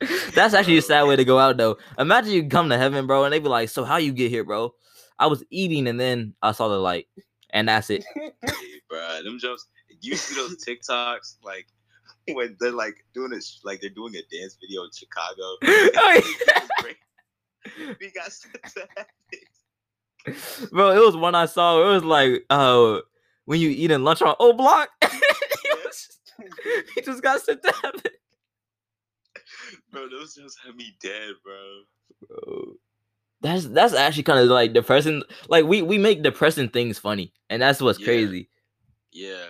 [laughs] That's actually a sad way to go out though. Imagine you come to heaven, bro, and they be like, "So how you get here, bro?" I was eating and then I saw the light, and that's it. [laughs] Hey, bro, them jokes. You see those TikToks like [laughs] when they're like doing it, like they're doing a dance video in Chicago. [laughs] [laughs] we got sent to bro, it was one I saw. It was like, uh, when you eating lunch on O Block, he, just got sent to heaven. Bro, those jokes had me dead, bro. Bro, That's that's actually kind of like depressing. Like we we make depressing things funny, and that's what's Yeah. crazy, Yeah.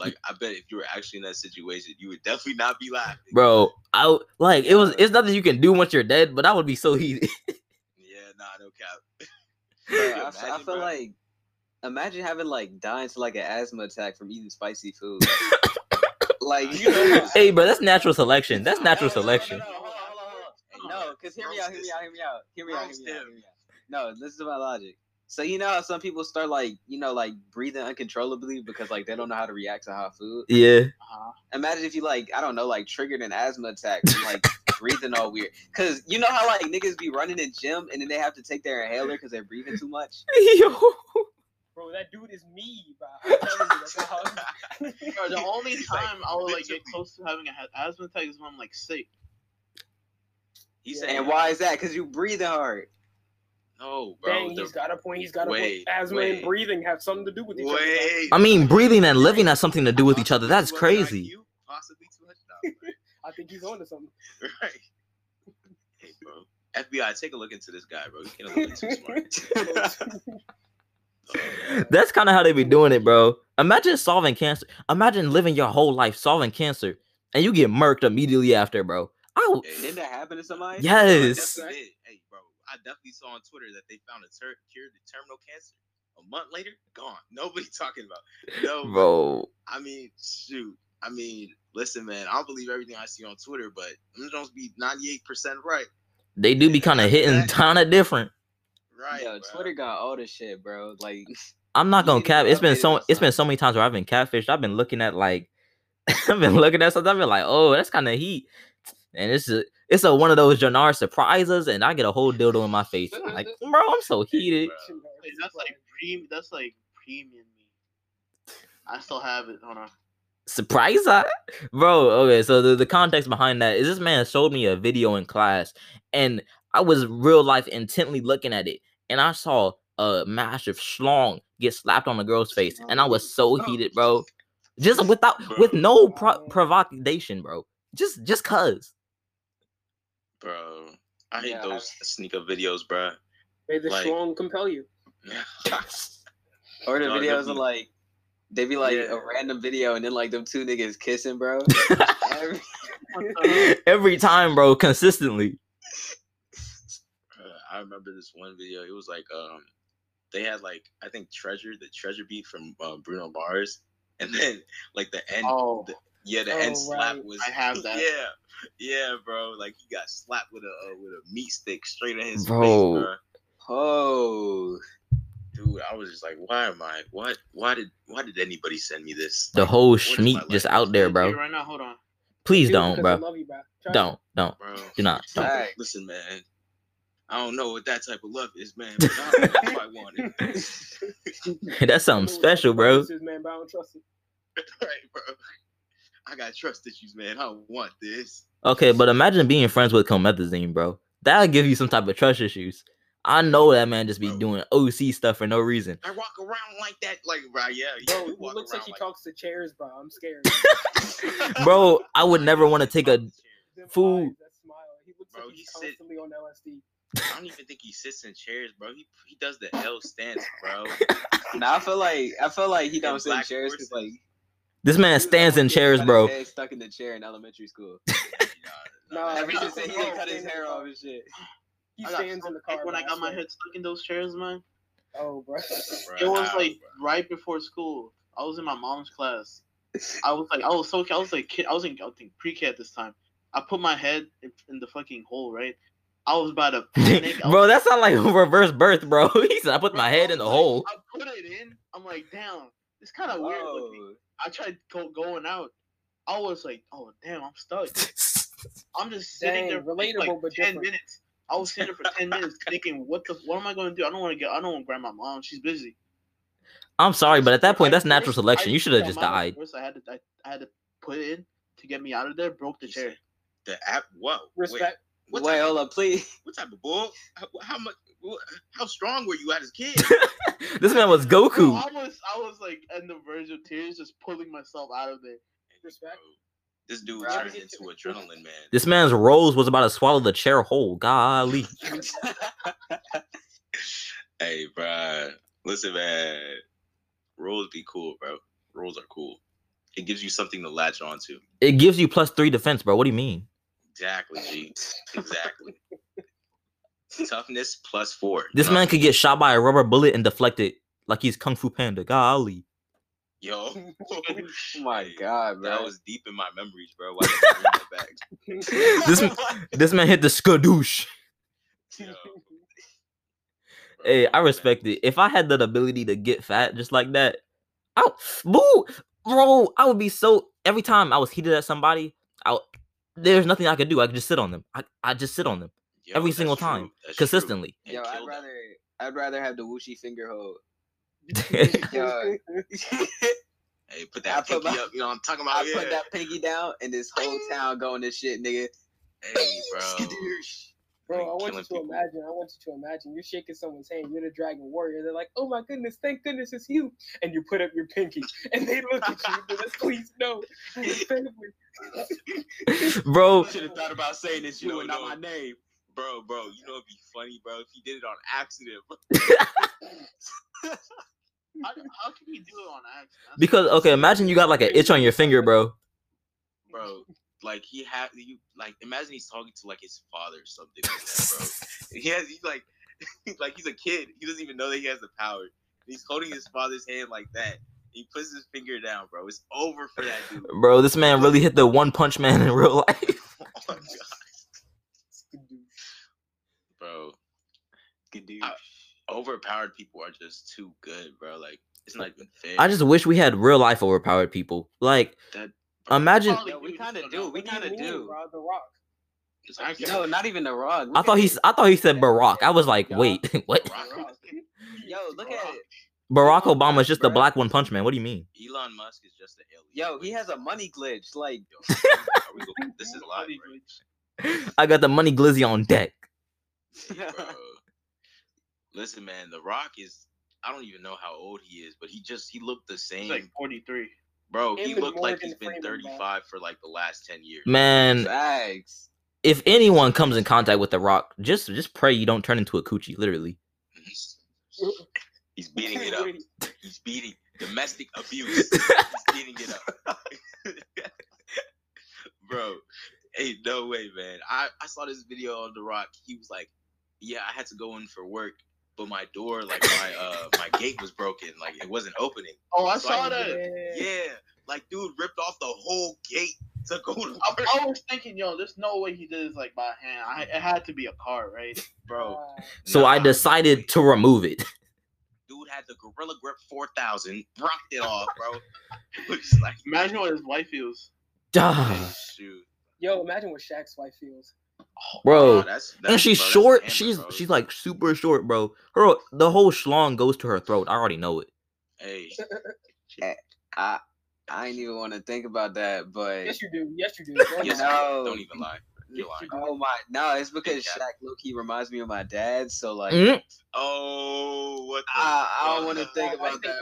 Like I bet if you were actually in that situation, you would definitely not be laughing. bro. I like it was. It's nothing you can do once you're dead, but I would be so heated. Yeah, nah, no cap. [laughs] Bro, I, Imagine, f- I feel bro. like imagine having like dying to like an asthma attack from eating spicy food. like you know, [laughs] hey, bro, that's natural selection. That's natural selection. No, because hear me out, hear me out, hear me out, hear me out, hear me out, hear me out. No, this is my logic. So you know how some people start like you know like breathing uncontrollably because like they don't know how to react to hot food. Yeah, Uh-huh. Imagine if you like I don't know like triggered an asthma attack from like [laughs] breathing all weird. Cause you know how like niggas be running in gym and then they have to take their inhaler because they're breathing too much. [laughs] yo, bro, that dude is me, bro. You, [laughs] Bro, the only He's like, time I would like get close to having a ha- asthma attack is when I'm like sick. He Yeah. said, And why is that? Cause you breathing hard. No, bro. Dang, he's got a point. He's got a Wait, point. Asthma wait. and breathing have something to do with each other. Wait. I mean, breathing and living has something to do with each other. That's crazy. IQ, Possibly too much. Nah, [laughs] I think he's onto something. [laughs] right. Hey, bro. FBI, take a look into this guy, bro. He's getting a little too smart. [laughs] That's kind of how they be doing it, bro. Imagine solving cancer. Imagine living your whole life solving cancer, and you get murked immediately after, bro. I w- Hey, Didn't that happen to somebody? Yes, definitely did. Hey, bro. I definitely saw on Twitter that they found a ter- cure to terminal cancer. A month later, gone. [laughs] Nobody talking about. No, [laughs] bro. I mean, shoot. I mean, listen, man. I don't believe everything I see on Twitter, but them don't be ninety eight percent right. They do be kind of hitting kind of different. Right. Yo, bro. Twitter got all this shit, bro. Like, [laughs] I'm not gonna cap. It's been so it's been so many times where I've been catfished. I've been looking at like I've been looking at something. I've been like, oh, that's kind of heat. And it's a it's a one of those Jannar surprises, and I get a whole dildo in my face. I'm like, [laughs] bro, I'm so heated. Hey, that's like pre. That's like premium me. I still have it. Hold on. Surprise, I- bro. Okay, so the, the context behind that is this man showed me a video in class, and I was real life intently looking at it, and I saw a massive schlong get slapped on a girl's face, and I was so heated, bro. Just without with no pro- provocation, bro. Just just cause. Bro. I hate Yeah. those sneaker videos, bro. May the Like- strong compel you. [laughs] or the No, videos are like, they be like Yeah. a random video and then like them two niggas kissing, bro. [laughs] Every- Every time, bro, consistently. Uh, I remember this one video. It was like um, they had like I think Treasure, the Treasure beat from uh, Bruno Mars, and then like the end, Oh, the, yeah, the Oh, end slap right. was. I have [laughs] that. Yeah, yeah, bro. Like he got slapped with a uh, with a meat stick straight in his Bro. face, bro. oh, Dude, I was just like, why am I? What? Why did? Why did anybody send me this? The Like, whole what is schmeat just out there, bro. Right now, hold on. Please Dude, don't, bro. You, bro. Don't, don't, bro. do not. Don't. Facts. Listen, man. I don't know what that type of love is, man. But I, know if I want it. [laughs] That's something [laughs] special, bro. Man, but I don't trust it. right, bro. I got trust issues, man. I don't want this. Okay, but imagine being friends with Comethazine, bro. That'll give you some type of trust issues. I know that man just be Bro. doing OC stuff for no reason. I walk around like that, like, right? Yeah, you Bro, do he looks like around he talks to chairs, bro. I'm scared. [laughs] Bro, I would never want to take a Them Fool. eyes, that smile. He looks Bro, like he he's sit- on LSD. [laughs] I don't even think he sits in chairs, bro. He he does the L stance, bro. [laughs] now I feel like I feel like he don't sit in chairs because like This man stands in chairs, bro. head stuck in the chair in elementary school. no, Ever since just he said didn't he cut his hair off and shit. He stands in the so- car. when I got my head stuck in those chairs, man. Oh, bro. [laughs] It was like right before school. I was in my mom's class. I was like, I was so, I was like, kid, I was in, I think pre-K at this time. I put my head in, in the fucking hole, right? I was about to [laughs] panic. Bro, was- that sound like reverse birth, bro. [laughs] He said I put my head in the was hole. I put it in. I'm like, damn, it's kind of weird looking. Whoa. I tried go, going out. I was like, oh damn, I'm stuck. [laughs] I'm just sitting Dang, there for like relatable, but ten different. minutes. I was sitting there for ten minutes thinking, what the, what am I going to do? I don't want to get, I don't want to grab my mom. She's busy. I'm sorry, but at that point, that's natural selection. You should have just died. First, I had to, I, I had to put in to get me out of there. Broke the chair. The app. Whoa. Wait, Respect. what Wait, type, hold up, please. what type of bull? How, how much? What, how strong were you at as a kid? [laughs] this man was Bro, Goku. I was, I was like on the verge of tears, just pulling myself out of there. Respect. This dude Right. turned into adrenaline, man. This man's rose was about to swallow the chair whole. Golly. [laughs] [laughs] Hey, bro. Listen, man. Rolls be cool, bro. Rolls are cool. It gives you something to latch onto. It gives you plus three defense, bro. What do you mean? Exactly, G. Exactly. Toughness plus four. This man could get shot by a rubber bullet and deflect it like he's Kung Fu Panda. Golly. Yo. [laughs] [laughs] oh my god, bro. That was deep in my memories, bro. Why did I bring that back? [laughs] This this man hit the skadoosh. Yo. Hey, I respect it. If I had the ability to get fat just like that, I boo, bro. I would be so. Every time I was heated at somebody, I w- there's nothing I could do. I could just sit on them. I I just sit on them Yo, every single true. time, That's consistently. And Yo, I'd kill them. rather I'd rather have the whooshy finger hold. [laughs] [laughs] Yo, Yo, [laughs] Hey, put I that put pinky my- up. You know what I'm talking about? I about? put that pinky down and this whole town going to shit, nigga. Hey, bro. Skadoosh. Bro, I want you to people. imagine. I want you to imagine. You're shaking someone's hand. You're the dragon warrior. They're like, "Oh my goodness, thank goodness it's you!" And you put up your pinky, and they look at you. They're like, "Please no." Family. bro. should have thought about saying it's you No, and not my name. Bro, bro, you know it'd be funny, bro, if he did it on accident. [laughs] How, how can you do it on accident? Because okay, imagine you got like an itch on your finger, bro. Bro, like he had you like imagine he's talking to like his father or something like that, bro. [laughs] He has he's like [laughs] like he's a kid. He doesn't even know that he has the power. He's holding his father's hand like that. He puts his finger down, bro. It's over for that dude. Bro, this man really hit the one punch man in real life. Oh my god, bro. I- overpowered people are just too good, bro. Like it's not even fair. I just wish we had real life overpowered people. Like, That- bro, imagine. Probably Yo, we kind of don't do. know. We What do you kind of do. bro? The Rock. like, No, not even the Rock. I thought at he. it. I thought he said Barack. I was like, wait, [laughs] what? Barack- Yo, look at it. Barack Obama is just the black one punch man. What do you mean? Elon Musk is just an alien. Yo, he has a money glitch. Like, Yo, are we this is [laughs] live, right? I got the money glizzy on deck. Bro. [laughs] Listen, man, The Rock is. I don't even know how old he is, but he just he looked the He's same, like 43. bro. Him He and looked like he's been Freeman, bro. 35 for like the last 10 years. Man, facts. if anyone comes in contact with the Rock, just just pray you don't turn into a coochie. Literally. He's [laughs] beating it up. He's beating domestic abuse. [laughs] He's beating it up, bro. Hey, no way, man. I I saw this video on The Rock. He was like, "Yeah, I had to go in for work." But my door, like my uh my gate was broken, like it wasn't opening. Oh, I So saw I- that. yeah. Yeah, like dude ripped off the whole gate to go to I, work, I was thinking, yo, there's no way he did this like by hand. I, it had to be a car, right? bro. Uh, So I decided to remove it. [laughs] Dude had the Gorilla Grip 4000, rocked it off, bro. [laughs] It like, Imagine what his wife feels. Duh. shoot, Yo, imagine what Shaq's wife feels. Bro. Nah, that's, that's and she's bro, that's short. hammer, she's bro. she's like super short, bro. Her the whole schlong goes to her throat. I already know it. hey, [laughs] I I ain't even want to think about that, but Yes, you do. Yes, you do. [laughs] Don't yes. No. don't even lie. You're lying. [laughs] oh my, no, it's because Cap. Shaq Loki reminds me of my dad. So like, Mm. Oh, what the? I, I don't want to think My about that,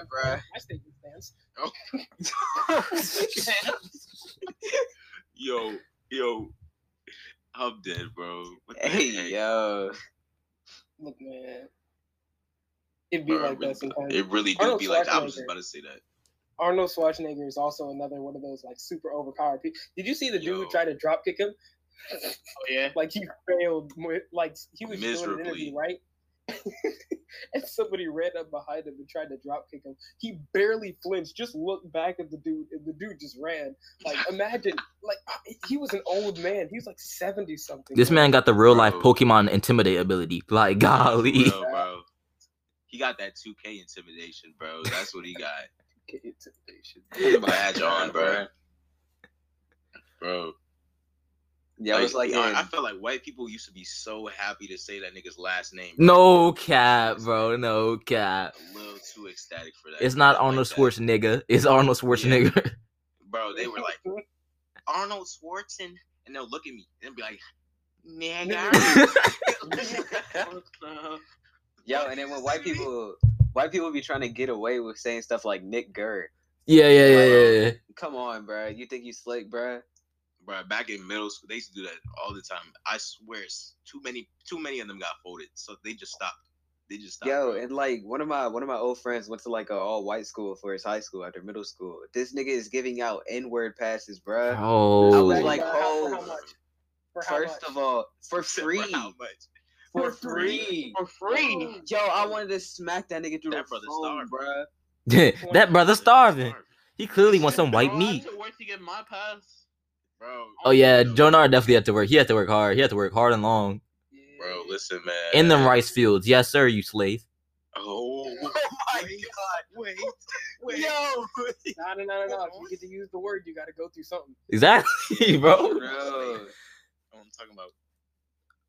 statement bruh. stands. My statement stands. Yo, yo, I'm dead, bro. What the hey heck? yo, Look, man. It'd be Bro, like it really- that sometimes. It really do Arnold be like. I was just about to say that. Arnold Schwarzenegger is also another one of those like super overpowered people. Did you see the Yo. dude try to drop kick him? Oh yeah. [laughs] Like he failed. Like he was doing an Miserably. interview, right? [laughs] and somebody ran up behind him and tried to drop kick him. He barely flinched. Just looked back at the dude, and the dude just ran. Like imagine, [laughs] like uh, he was an old man. He was like seventy something. This man got the real life Bro. Pokemon intimidate ability. Like golly. Bro, [laughs] bro. He got that 2K intimidation, bro. That's what he got. Get intimidation. Put the badge on, bro. Bro. Yeah, it was like, I, um, in- I feel like white people used to be so happy to say that nigga's last name. No cap, bro. No cap. A little too ecstatic for that. It's not Like Arnold that. Schwarzenegger. It's Arnold Schwarzenegger. [laughs] Bro, they were like Arnold Schwarzen, and they'll look at me and be like, "Nigga." [laughs] Yo, and then when white people, white people be trying to get away with saying stuff like Nick Gurr. yeah, yeah, yeah, yeah, yeah. Come on, bruh. You think you slick, bruh? Bro, back in middle school, they used to do that all the time. I swear, it's too many, too many of them got folded, so they just stopped. They just stopped. Yo, bro. and like one of my one of my old friends went to like a all white school for his high school after middle school. This nigga is giving out N word passes, bruh. I Oh, was like, for how- for oh, how much? For how First much? of all, [laughs] for For free, how much? for For free. free. for free. Yo, I wanted to smack that nigga through That the brother phone, starved. bruh. [laughs] that brother starving. He clearly wants some white meat. had to work to get my pass. Bro. Oh yeah, Yo, Jonar definitely had to work. He had to work hard. He had to work hard and long Bro, listen, man. in them rice fields. Yes, sir, you slave. Oh, [laughs] Oh my wait, god. Wait, [laughs] wait. Yo. [laughs] No, no, no, no, no. If you get to use the word, you got to go through something. Exactly, bro. Bro. I'm talking about.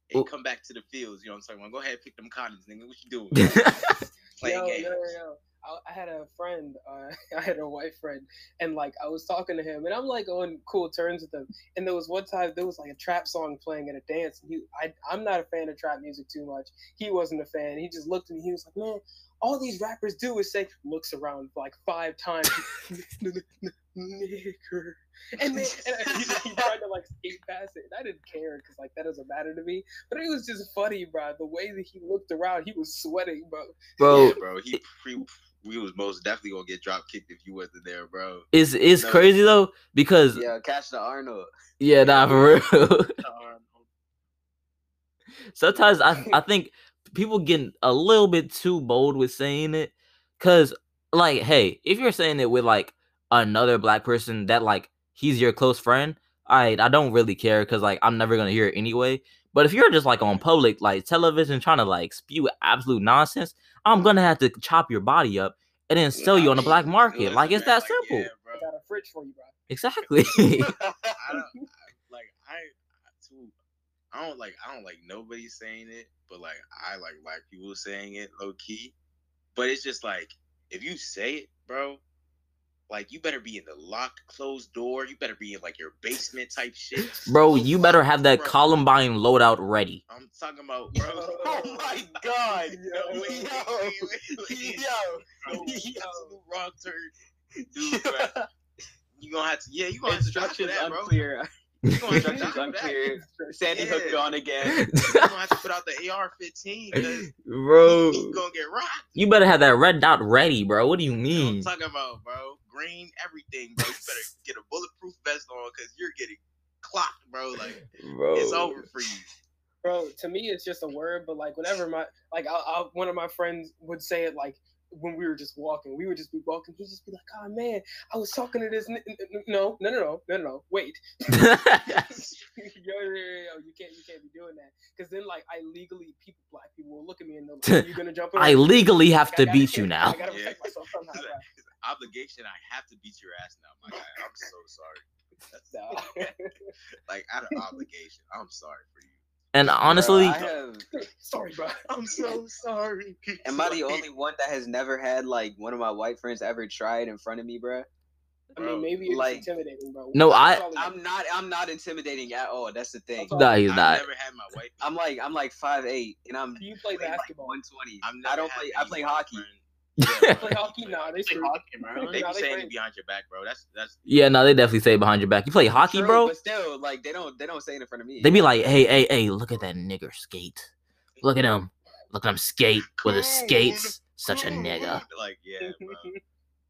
Hey, come back to the fields. You know what I'm talking about? Go ahead, and pick them cottons, nigga. What you doing? Playing Yo, games. no, no, no. I, I had a friend, uh, [laughs] I had a white friend, and like I was talking to him, and I'm like on cool terms with him. And there was one time there was like a trap song playing at a dance. And he, I, I'm not a fan of trap music too much. He wasn't a fan. He just looked at me. He was like, "Man, all these rappers do is say," looks around like five times, [laughs] [laughs] nigger, and then and [laughs] he, he tried to like skate past it. And I didn't care because like that doesn't matter to me. But it was just funny, bro. The way that he looked around, he was sweating, bro. bro. Yeah, bro. He, he we was most definitely gonna get drop kicked if you wasn't there, bro. It's it's No. crazy though because yeah, Yeah, catch the Arnold. Yeah, nah for real. [laughs] Sometimes I I think people getting a little bit too bold with saying it, cause like hey, if you're saying it with like another black person that like he's your close friend, I I don't really care, cause like I'm never gonna hear it anyway. But if you're just like on public like television trying to like spew absolute nonsense, I'm gonna have to chop your body up and then sell you on the black market. Like it's that simple. Yeah, bro. I got a fridge for you, bro. Exactly. [laughs] I don't I, [laughs] like I too. I don't like I don't like nobody saying it, but like I like black people saying it low key. But it's just like if you say it, bro, like you better be in the locked, closed door. You better be in like your basement type shit. Bro, you better have that Bro, Columbine loadout ready. I'm talking about, bro. [laughs] oh my god. Yo, wait, wait, wait, wait, wait. Yo. Bro, absolute wrong turn, dude. Bro. You gonna have to, yeah, you gonna have to die for Instructions that, bro. unclear. You gonna have to die Instructions for that. unclear. Sandy Yeah. Hook gone again. You gonna have to put out the AR-15 because [laughs] Bro, you gonna get rocked. you better have that red dot ready, bro. What do you You know what mean? I'm talking about, bro. Green, everything, bro. You better [laughs] get a bulletproof vest on because you're getting clocked, bro. Like Bro. it's over for you. bro to me it's just a word but like whenever my like I, I, one of my friends would say it like when we were just walking we would just be walking he'd just be like oh man i was talking to this n- n- n- no no no no no no no wait [laughs] [laughs] yo, yo, yo, yo, you can't you can't be doing that because then like i legally people black people will look at me and they're like are you gonna jump in I legally have Like, to I gotta- beat you now. i gotta Yeah. protect myself somehow bro. Obligation, I have to beat your ass now, my guy. I'm so [laughs] sorry. That's, Nah. [laughs] like out of obligation. I'm sorry for you. And honestly, Bro, I have, [laughs] sorry bro I'm so sorry. am I the only one that has never had like one of my white friends ever try it in front of me, bro? i mean Bro, maybe it's like- intimidating bro No, I- I'm not. I'm not intimidating at all. That's the thing. That's nah, he's I've not. never had my wife. I'm like I'm like five eight, and I'm do you play like basketball 120. I've I don't play. I play hockey. friend- You Yeah, play hockey nah they play screw hockey, bro. [laughs] They Nah, be they saying crazy. it behind your back, bro. That's that's [laughs] Yeah, no, they definitely say behind your back. You play hockey, True, bro? But still, like they don't. They don't say it in front of me. They be like, hey, hey, hey, look at that nigger skate. Look at him. Look at him skate with his skates. [laughs] Such a nigga. Like yeah, bro.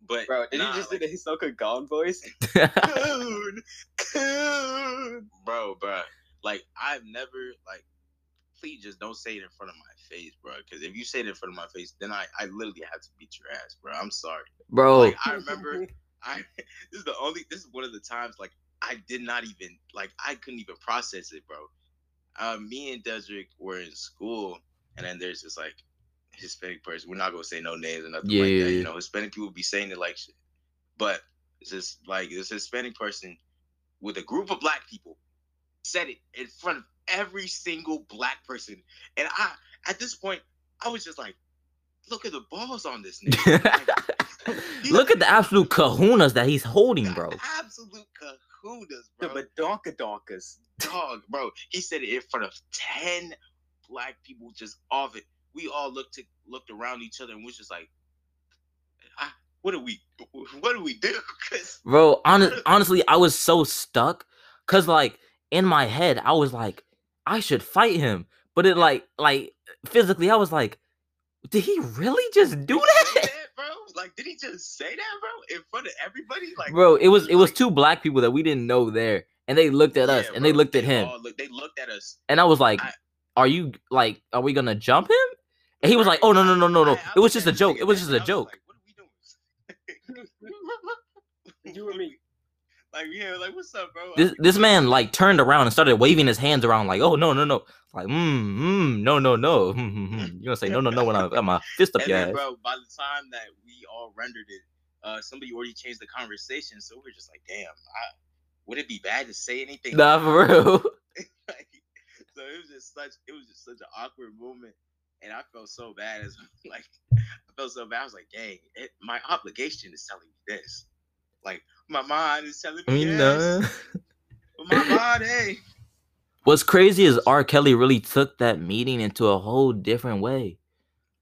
But Bro, did nah, he just like, do the Hisoka Gon voice? coon, coon. bro, bro. Like I've never like. Please just don't say it in front of my face, bro. Because if you say it in front of my face, then I I literally have to beat your ass, bro. I'm sorry. Bro, Like I remember, [laughs] I [laughs] this is the only this is one of the times like I did not even like I couldn't even process it, bro. Uh, me and Desrick were in school, and then there's this like Hispanic person. We're not gonna say no names or nothing Yeah, like yeah, that. yeah. You know, Hispanic people be saying it like shit, but it's just like this Hispanic person with a group of black people said it in front of every single black person, and I at this point I was just like, look at the balls on this nigga. [laughs] Like, look at the absolute kahunas that he's holding, bro. Absolute kahunas, bro. The bro. badonkadonkas. Dog, bro. He said it in front of ten black people, just off it. We all looked to, looked around each other and was just like, ah, "What do we? What do we do?" [laughs] Because Bro, hon- honestly, I was so stuck. Cause like in my head, I was like, I should fight him. But it like like physically, I was like, did he really just do that? bro. Like, did he just say that, bro, in front of everybody? Like, Bro, it was it was two black people that we didn't know there. And they looked at us Yeah, and they bro, looked at him. all look- they looked at us. And I was like, I- Are you like, are we gonna jump him? And he was like, Oh no, no, no, no, no. I- I It was just a joke. It was just a joke. Like, what are we doing? [laughs] you and me Like, yeah, like, what's up, bro? This this man like turned around and started waving his hands around like, oh no, no, no. Like, mm, mm, no, no, no. [laughs] Hmm, hmm, hmm. You're gonna say no, no, no when I got my fist up and your then, ass. bro, by the time that we all rendered it, uh, somebody already changed the conversation. So we're just like, damn, I, would it be bad to say anything? Nah, for real. [laughs] [laughs] Like, so it was just such, it was just such an awkward moment. and I felt so bad as like I felt so bad. I was like, dang, it, my obligation is telling me this. Like my mind is telling me You yes, know. my body. What's crazy is R. Kelly really took that meeting into a whole different way.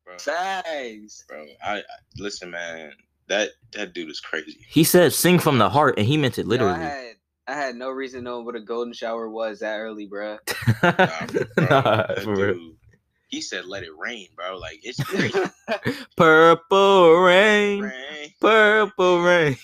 Bro, Facts. bro, I, I listen, man. That that dude is crazy. He said "sing from the heart" and he meant it Yo, literally. I had I had no reason knowing what a golden shower was that early, bruh. [laughs] Nah, bro, Nah, that for real. dude, he said, "Let it rain, bro." Like it's crazy. [laughs] Purple rain, rain. purple rain.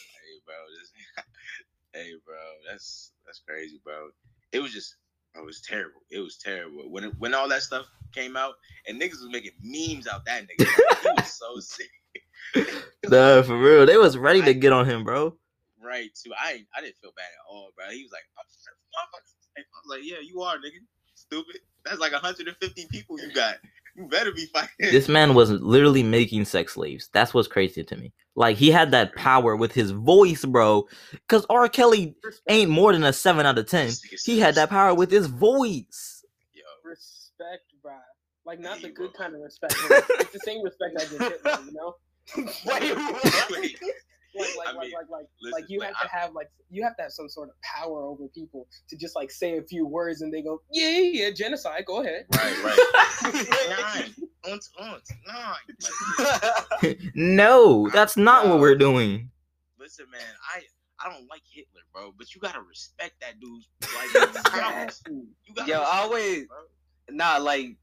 Hey, bro. This, hey, bro. That's that's crazy, bro. It was just, bro, it was terrible. It was terrible when it, when all that stuff came out and niggas was making memes out that nigga. He was so [laughs] sick. [laughs] Nah, for real. They was ready to get on him, bro. right too. I I didn't feel bad at all, bro. He was like, I'm I was like, yeah, you are, nigga. Stupid. That's like 150 people you got. [laughs] You better be fighting. This man was literally making sex slaves. That's what's crazy to me. Like he had that power with his voice, bro. Cause R. Kelly ain't more than a seven out of ten. He had that power with his voice. Yo, Respect, bro. Like not the good bro. kind of [laughs] respect. It's the same respect I give Hitler, you know? [laughs] Wait, wait. Like, like, I like, mean, like, like, listen, like you like, have to have like you have to have some sort of power over people to just like say a few words and they go, yeah, yeah, yeah, genocide. Go ahead. Right, right. Nine. Aunt, aunt, nine. No, that's not what we're doing. listen, man, I I don't like Hitler, bro, but you gotta respect that dude's like. You gotta Yo, I respect always it, nah like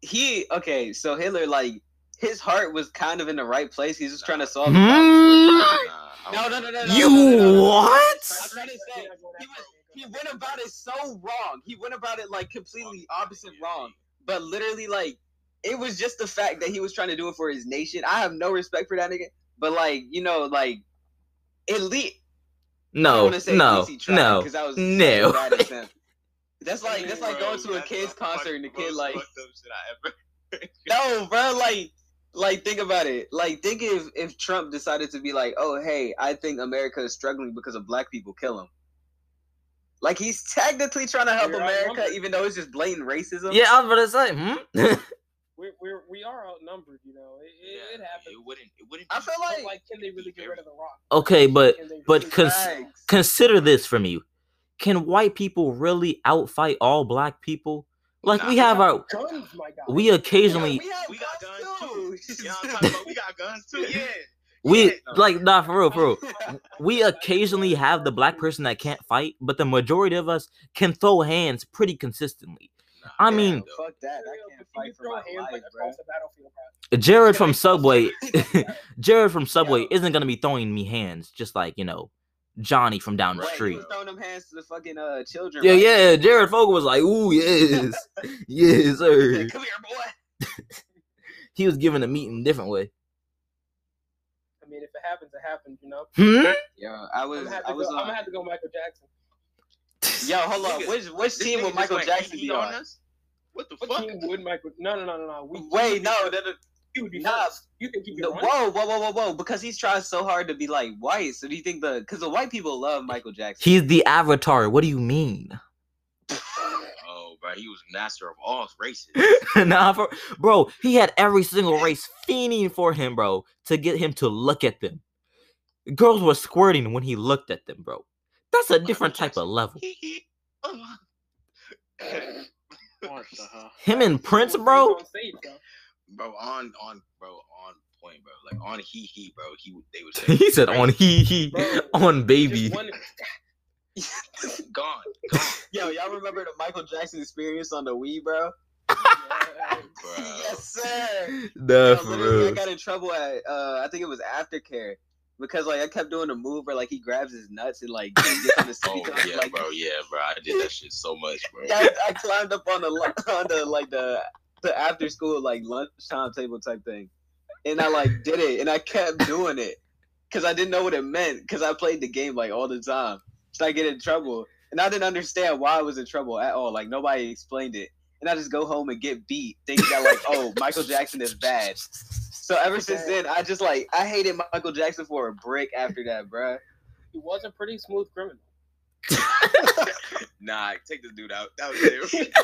he okay. So Hitler like his heart was kind of in the right place. He's just trying to solve the problem. Nah, [laughs] I No, no, no, no, no. You no, what? I'm trying to say he was he went about it so wrong. He went about it like completely opposite wrong. But literally, like, it was just the fact that he was trying to do it for his nation. I have no respect for that nigga. But like, you know, like, elite. least No, wanna say at no, least he tried, no, 'cause was no. so. [laughs] That's like that's like going to a kid's concert and the kid like fucked up shit I ever. [laughs] no, bro. Like, like think about it. Like, think if if Trump decided to be like, oh, hey, I think America is struggling because of black people. Kill him. Like he's technically trying to help You're America, even though it's just blatant racism. Yeah, I was about to say, hmm? [laughs] We're, we're we are outnumbered, you know. It, it, it happens. It wouldn't. It wouldn't. I feel like, like, can they really get rid of the rock? okay, but but cons- consider this for me. Can white people really outfight all black people? Like we Nah. have our guns, my guy. we occasionally Yeah, we, have We got guns guns too. [laughs] You know I'm [laughs] talking about? We got guns too. Yeah. we Yeah. like nah for real, for real. [laughs] We occasionally have the black person that can't fight, but the majority of us can throw hands pretty consistently. Nah, I yeah, mean- though. fuck that. I can't fight for my hands life, bro. across the battlefield, bro. Jared from Subway, Jared from Subway isn't gonna be throwing me hands just like you know Johnny from down the Right, he street. was throwing them hands to the fucking uh children. Yeah, right? yeah. Jared Fogle was like, "Ooh, yes, [laughs] yes, He sir." Come here, boy. [laughs] He was giving the meat in a different way. I mean, if it happens, it happens, you know. Hmm? Yo, I I'm was, gonna have I to, was go, I'm on. gonna have to go Michael Jackson. [laughs] Yo, hold on. Which which This team nigga would Michael Jackson be on? us? What the What fuck? team would Michael? No, no, no, no, no. We, Wait, no, no, no, he would be nah. first. You think he could no, run? whoa, whoa, whoa, whoa, whoa! Because he's trying so hard to be like white. So do you think the? Because the white people love Michael Jackson. He's the avatar. What do you mean? [laughs] Oh, bro, he was master of all races. [laughs] nah, for, bro, he had every single race fiending for him, bro, to get him to look at them. Girls were squirting when he looked at them, bro. That's a different type of level. Oh. What the hell? Him and Prince, bro. On stage, bro. bro, on on bro, on point, bro. Like on he he, bro. He they was [laughs] saying he said on he he Bro, on baby. One- [laughs] gone, gone, Yo, y'all remember the Michael Jackson experience on the Wii, bro? Yeah, bro. yes, sir. Nah, Yo, literally, I got in trouble at uh, I think it was aftercare because like I kept doing a move where like he grabs his nuts and like gets on the [laughs] Oh yeah, like, bro, yeah, bro. I did that shit so much, bro. I, I climbed up on the li- on the like the the after school like lunchtime table type thing, and I like did it, and I kept doing it because I didn't know what it meant because I played the game like all the time, so I get in trouble, and I didn't understand why I was in trouble at all. Like nobody explained it, and I just go home and get beat, thinking that like oh Michael Jackson is bad. So ever since then, I just like I hated Michael Jackson for a brick after that, bruh. he was a pretty smooth criminal. [laughs] nah, take this dude out. That was it.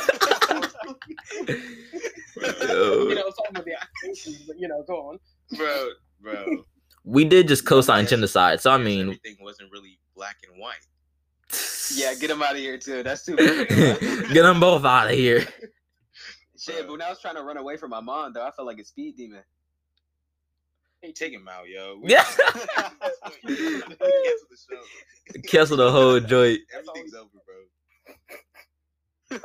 [laughs] Yo. You know, it's about the accusations, but you know, go on. bro, bro. We did just co-sign Yes. genocide, so I mean, everything wasn't really black and white. Yeah, get him out of here too. That's too. [laughs] get them both out of here. Shit, but when I was trying to run away from my mom, though, I felt like a speed demon. Hey, take him out, yo. Yeah. Cancel the show. [laughs] [laughs] Cancel the whole joint. Everything's over, bro.